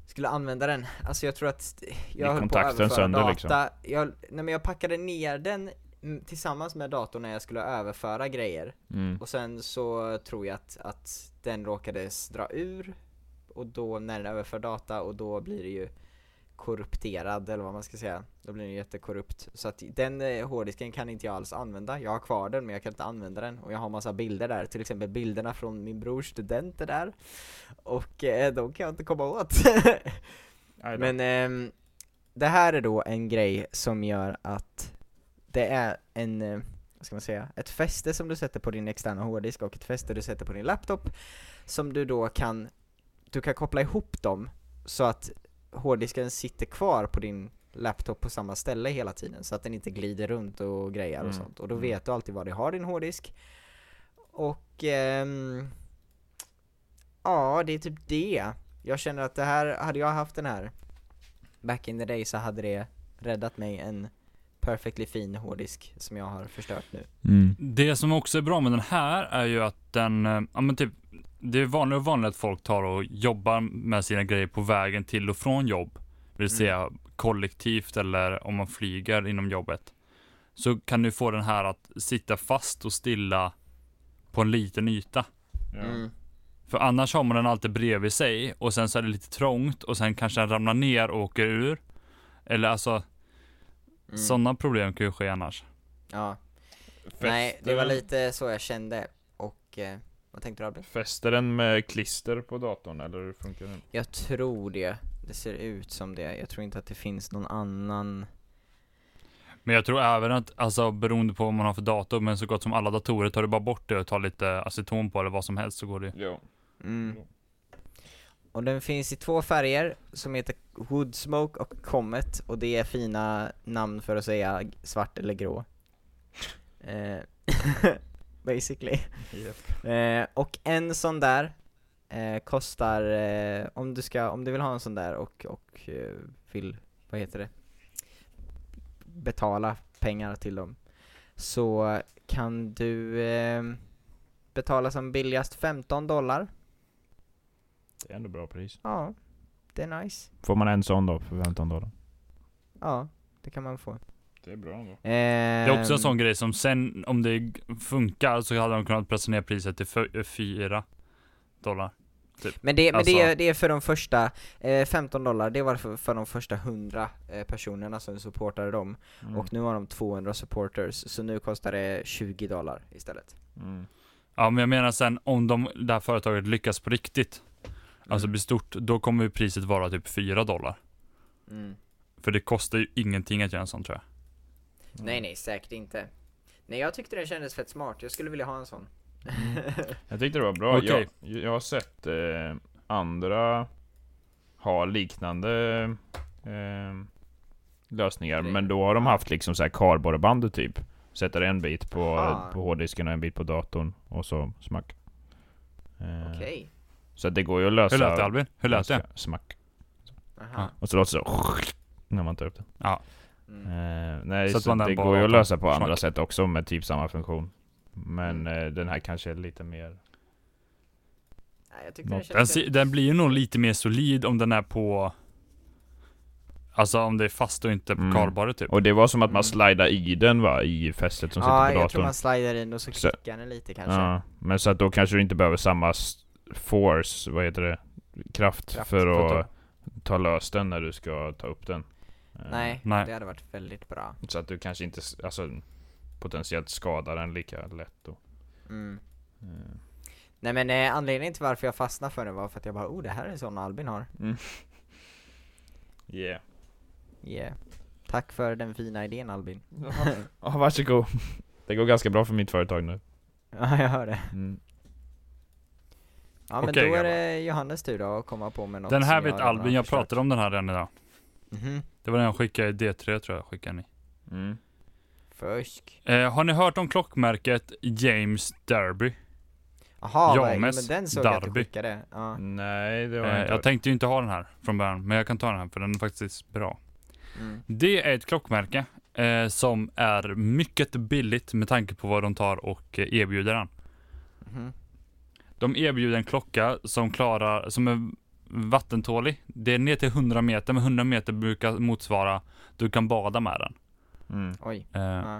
skulle använda den. Alltså jag tror att jag höll på att överföra sönder, data. liksom? Jag, nej men jag packade ner den mm, tillsammans med datorn när jag skulle överföra grejer. Mm. Och sen så tror jag att, att den råkades dra ur och då när den överför data och då blir det ju korrupterad eller vad man ska säga. Då blir den jättekorrupt. Så att den eh, hårddisken kan inte jag alls använda. Jag har kvar den men jag kan inte använda den. Och jag har massa bilder där, till exempel bilderna från min brors studenter där. Och eh, de kan jag inte komma åt. [LAUGHS] Men ehm, det här är då en grej som gör att det är en, eh, vad ska man säga, ett fäste som du sätter på din externa hårddisk och ett fäste du sätter på din laptop som du då kan, du kan koppla ihop dem så att hårddisken sitter kvar på din laptop på samma ställe hela tiden så att den inte glider runt och grejer Mm, och sånt och då mm. vet du alltid var du har din hårddisk och ehm, ja, det är typ det jag känner att det här, hade jag haft den här back in the day så hade det räddat mig en perfectly fin hårddisk som jag har förstört nu. Mm. Det som också är bra med den här är ju att den, eh, ja men typ, det är vanligt och vanligt att folk tar och jobbar med sina grejer på vägen till och från jobb. Vill Mm. säga kollektivt eller om man flyger inom jobbet. Så kan du få den här att sitta fast och stilla på en liten yta. Mm. För annars har man den alltid bredvid sig och sen så är det lite trångt och sen kanske den ramlar ner och åker ur. Eller alltså, Mm. sådana problem kan ju ske annars. Ja. Fäste- Nej, det var lite så jag kände och eh, vad tänkte du Albin? Fäster den med klister på datorn eller hur funkar den? Jag tror det. Det ser ut som det. Jag tror inte att det finns någon annan Men jag tror även att, alltså beroende på vad man har för dator, men så gott som alla datorer tar du bara bort det och tar lite aceton på eller vad som helst så går det Ja. Mm. Och den finns i två färger som heter Woodsmoke och Comet och det är fina namn för att säga svart eller grå. Eh, [LAUGHS] basically. [LAUGHS] Eh, och en sån där eh, kostar, eh, om du ska, om du vill ha en sån där och, och eh, vill, vad heter det? Betala pengar till dem. Så kan du eh, betala som billigast 15 dollar. Det är ändå bra pris. Ja, det är nice. Får man en sån då för 15 dollar? Ja, det kan man få. Det är bra ändå. Det är också en Ehm, sån grej som sen, om det funkar, så hade de kunnat pressa ner priset till fy- 4 dollar. Men, det, men Alltså- det, är, det är för de första, eh, 15 dollar, det var för, för de första 100 eh, personerna som supportade dem. Mm. Och nu har de 200 supporters, så nu kostar det 20 dollar istället. Mm. Ja, men jag menar sen om de, det här företaget lyckas på riktigt, alltså Mm. blir stort, då kommer ju priset vara typ 4 dollar. Mm. För det kostar ju ingenting att göra en sån tror jag. Nej nej, säkert inte. Nej jag tyckte den kändes fett smart, jag skulle vilja ha en sån. [LAUGHS] Jag tyckte det var bra. Okej. Jag, jag har sett eh, andra ha liknande eh, lösningar, men då har de haft liksom så här kardborreband typ. Sätter en bit på, Aha. på hårddisken och en bit på datorn och så smack. Eh, Okej. Så att det går ju att lösa. Hur lät det Albin? Hur lät det? Smack. Aha. Och så låter det så [LAUGHS] när man tar upp det. Mm. Eh, nej, så man den det går ju att datorn? lösa på andra Smack. sätt också med typ samma funktion. Men Mm. eh, den här kanske är lite mer... Nej, den Den, se- den blir ju nog lite mer solid om den är på Alltså om det är fast och inte på Mm. kardborre typ. Och det var som att man Mm. slidar i den va, i fästet som Ja, sitter på jag tror datorn. man slidar in och så Så- klickar den lite kanske. Ja, men så att då kanske du inte behöver samma force, vad heter det? Kraft, Kraft för för att ta lös den när du ska ta upp den. Eh, Nej, Nej. det hade varit väldigt bra. Så att du kanske inte, alltså potentiellt skadar den lika lätt då. Mm. Eh, Nej men eh, anledningen till varför jag fastnade för det var för att jag bara oh det här är sån Albin har. [LAUGHS] Yeah. Yeah. Tack för den fina idén Albin. Ja, varsågod. [LAUGHS] Det går ganska bra för mitt företag nu. [LAUGHS] ja jag hör det. Mm. Ja men Okej, då är grabbar. det Johannes tur då att komma på med något Den här som vet jag redan Albin, jag pratade om den här redan idag. Mhm. Det var den jag skickade i D3 tror jag skickade ni. Mm. Fusk. Eh, har ni hört om klockmärket James Derby? Jaha, Ja, men den såg jag att du Darby. skickade. Ja. Nej, det var Eh, inte jag tänkte ju inte ha den här från början, men jag kan ta den här för den är faktiskt bra. Mm. Det är ett klockmärke eh, som är mycket billigt med tanke på vad de tar och eh, erbjuder den. Mhm. De erbjuder en klocka som klarar, som är vattentålig. Det är ner till 100 meter, men 100 meter brukar motsvara, du kan bada med den. Mm. Oj. Eh,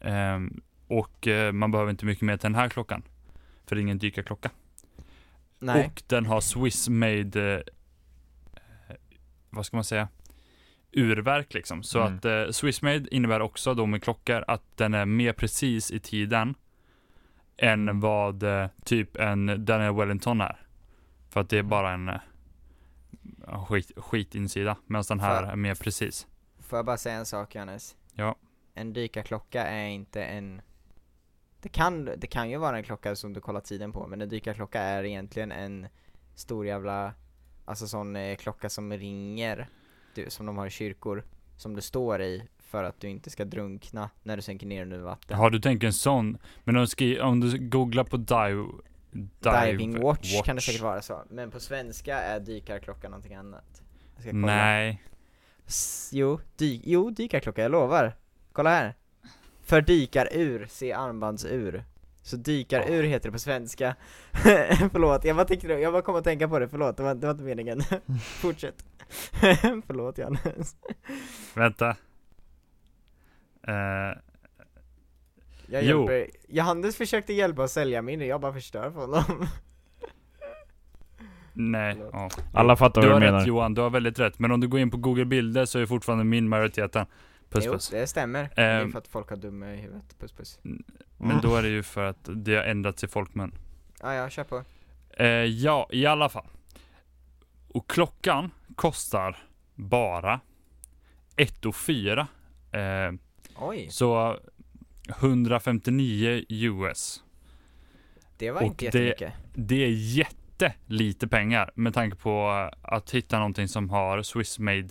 ehm, och eh, man behöver inte mycket mer till den här klockan. För det är ingen dykarklocka. Nej. Och den har Swiss made, eh, vad ska man säga, urverk liksom. Så Mm. att eh, Swiss made innebär också då med klockor att den är mer precis i tiden än vad eh, typ en Daniel Wellington är. För att det är bara en eh, skit, skitinsida, medan den här För- är mer precis. Får jag bara säga en sak Johannes? Ja. En dykarklocka är inte en det kan, det kan ju vara en klocka som du kollar tiden på, men en dykarklocka är egentligen en stor jävla, alltså sån eh, klocka som ringer, du, som de har i kyrkor, som du står i för att du inte ska drunkna när du sänker ner under vatten. Har du tänkt en sån? Men om, skri- om du googlar på dive, dive Diving watch, kan det säkert vara så, men på svenska är dykarklocka någonting annat. Nej. S- jo, dy- jo, dykarklocka, jag lovar. Kolla här. För dykarur, se armbandsur. Så dykarur heter det på svenska. [LAUGHS] förlåt, jag bara, tänkte, jag bara kom att tänka på det, förlåt, det var, det var inte meningen. [LAUGHS] Fortsätt. [LAUGHS] förlåt Johannes. Vänta. Eh, Jag Jo. hjälper, Johannes försökte hjälpa att sälja min, jag bara förstör för honom. nej. Ja. Alla fattar Du vad har du rätt menar. Johan, du har väldigt rätt. Men om du går in på Google bilder så är fortfarande min majoriteten. Puss jo, puss. det stämmer. det är Ehm. för att folk har dumma i huvudet, puss puss. Men då är det ju för att det har ändrats i folkmun. Ja, ja, kör på. Eh, ja, i alla fall. Och klockan kostar bara 1 och 4. Eh, Oj, så 159 US. det var och inte det- jättemycket. Det är jättelite pengar med tanke på att hitta någonting som har Swiss made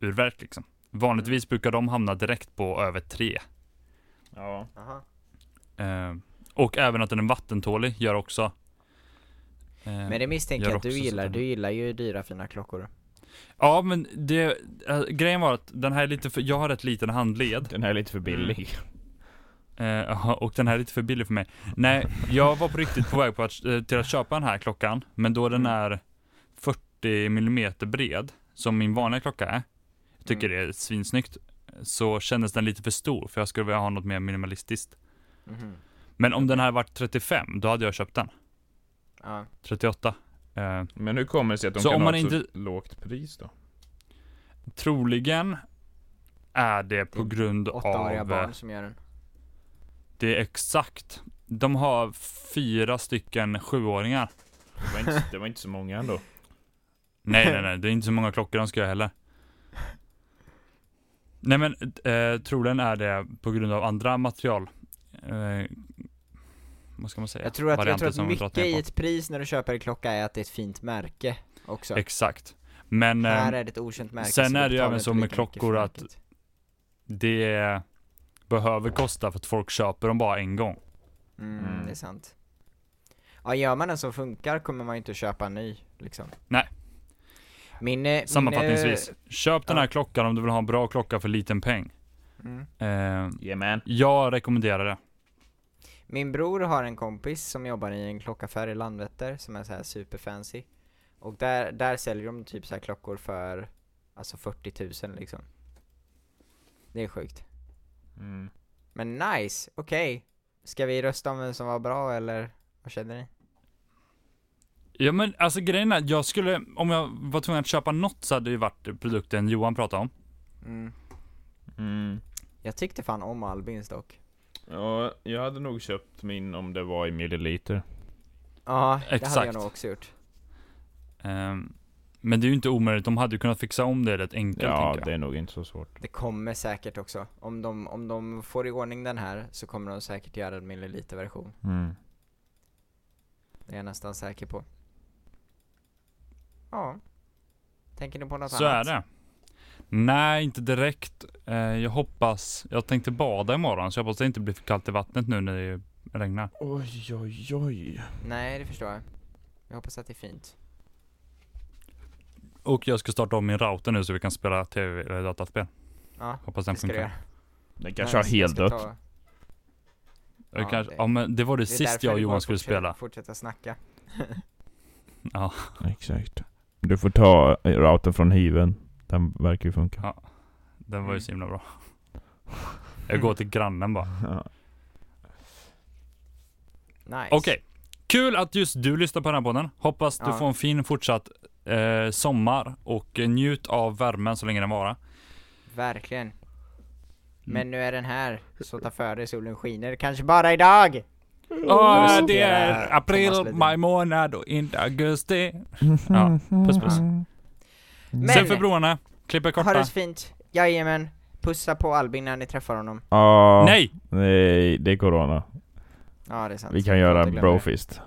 urverk liksom. Vanligtvis brukar de hamna direkt på över 3. Ja. Aha. Eh, och även att den är vattentålig gör också. eh, Men det misstänker jag att du gillar, du gillar ju dyra fina klockor. Ja, men det, äh, grejen var att den här är lite för, jag har rätt liten handled. Den här är lite för billig. Eh, [LAUGHS] ja, och den här är lite för billig för mig. Nej, jag var på riktigt på väg på att, eh, till att köpa den här klockan, men då den Mm. är 40 mm bred, som min vanliga klocka är, jag tycker Mm. det är svinsnyggt, så kändes den lite för stor, för jag skulle vilja ha något mer minimalistiskt. Mhm. Men om den här varit 35, då hade jag köpt den. Ja. 38. Eh, Men hur kommer det sig att de Så kan om ha man ett så inte- lågt pris då? troligen är det på grund Åttaåriga av... eh, barn som gör den. Det är exakt. De har fyra stycken sjuåringar. Det var inte, det var inte så många ändå. Nej, nej, nej. Det är inte så många klockor de ska göra heller. Nej men, eh, troligen är det på grund av andra material. Eh, vad ska man säga? Jag tror att, jag tror att mycket i ett pris när du köper en klocka är att det är ett fint märke också. Exakt. Men Här eh, är det ett okänt märke sen är det ju även så med klockor att- det behöver kosta för att folk köper dem bara en gång. Mm, Mm. det är sant. Ja, gör man en som funkar kommer man ju inte köpa en ny, liksom. Nej. Min, eh, Sammanfattningsvis, köp den ja. här klockan om du vill ha en bra klocka för liten peng. Min, eh, mm. Eh, Yeah man. jag rekommenderar det. min bror har en kompis som jobbar i en klockaffär i Landvetter som är så här superfancy. Och där, där säljer de typ så här klockor för, alltså 40 000 liksom. Det är sjukt. Mm. Men nice, okej. Ska vi rösta om vem som var bra eller vad känner ni? Ja men alltså grejen är, jag skulle, om jag var tvungen att köpa något så hade det ju varit produkten Johan pratade om. Mm. Mm. Jag tyckte fan om Albins dock. Ja, jag hade nog köpt min om det var i milliliter. Ja, det hade Exakt. jag nog också gjort. Ehm, men det är ju inte omöjligt, de hade ju kunnat fixa om det rätt enkelt Ja, det är nog inte så svårt. Det kommer säkert också. Om de, om de får i ordning den här så kommer de säkert göra en milliliterversion. Mm. Det är jag nästan säker på. Ja. Tänker ni på något Så annat? är det. Nej, inte direkt. Eh, jag hoppas, jag tänkte bada imorgon så jag hoppas det inte blir för kallt i vattnet nu när det regnar. Oj, oj, oj. Nej, det förstår jag. Jag hoppas att det är fint. Och jag ska starta om min router nu så vi kan spela tv eller dataspel. Ja, Hoppas den det ska du funkar. göra. Den kanske har helt ska dött. ta- Ja, Ja, kanske, det- ja men det var det, det är sist därför jag och det går Johan skulle fortsätta- spela. Fortsätta snacka. [LAUGHS] Ja, Exakt. Du får ta routern från hiven. Den verkar ju funka. Ja. den var ju så himla bra. [LAUGHS] Jag går till grannen bara. Ja. Nice. Okej. Kul att just du lyssnar på den här podden. Hoppas du Ja. får en fin fortsatt eh, sommar och njut av värmen så länge den varar. Verkligen. Mm. Men nu är den här, så ta för dig, solen skiner. Kanske bara idag! Åh, det är april, maj månad och inte augusti. [LAUGHS] Ja, puss puss. Men- Sen för broarna, klipper Ha korta. det så fint. Jajamän. Pussa på Albin när ni träffar honom. Ja. Nej! Nej, det är corona. Ja, det är sant. Vi kan göra brofist.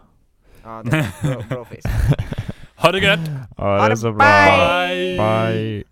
Ja, det är bro, brofist. [LAUGHS] Ha det gött! Ja, det Ha är det, så bra. bye! Bye.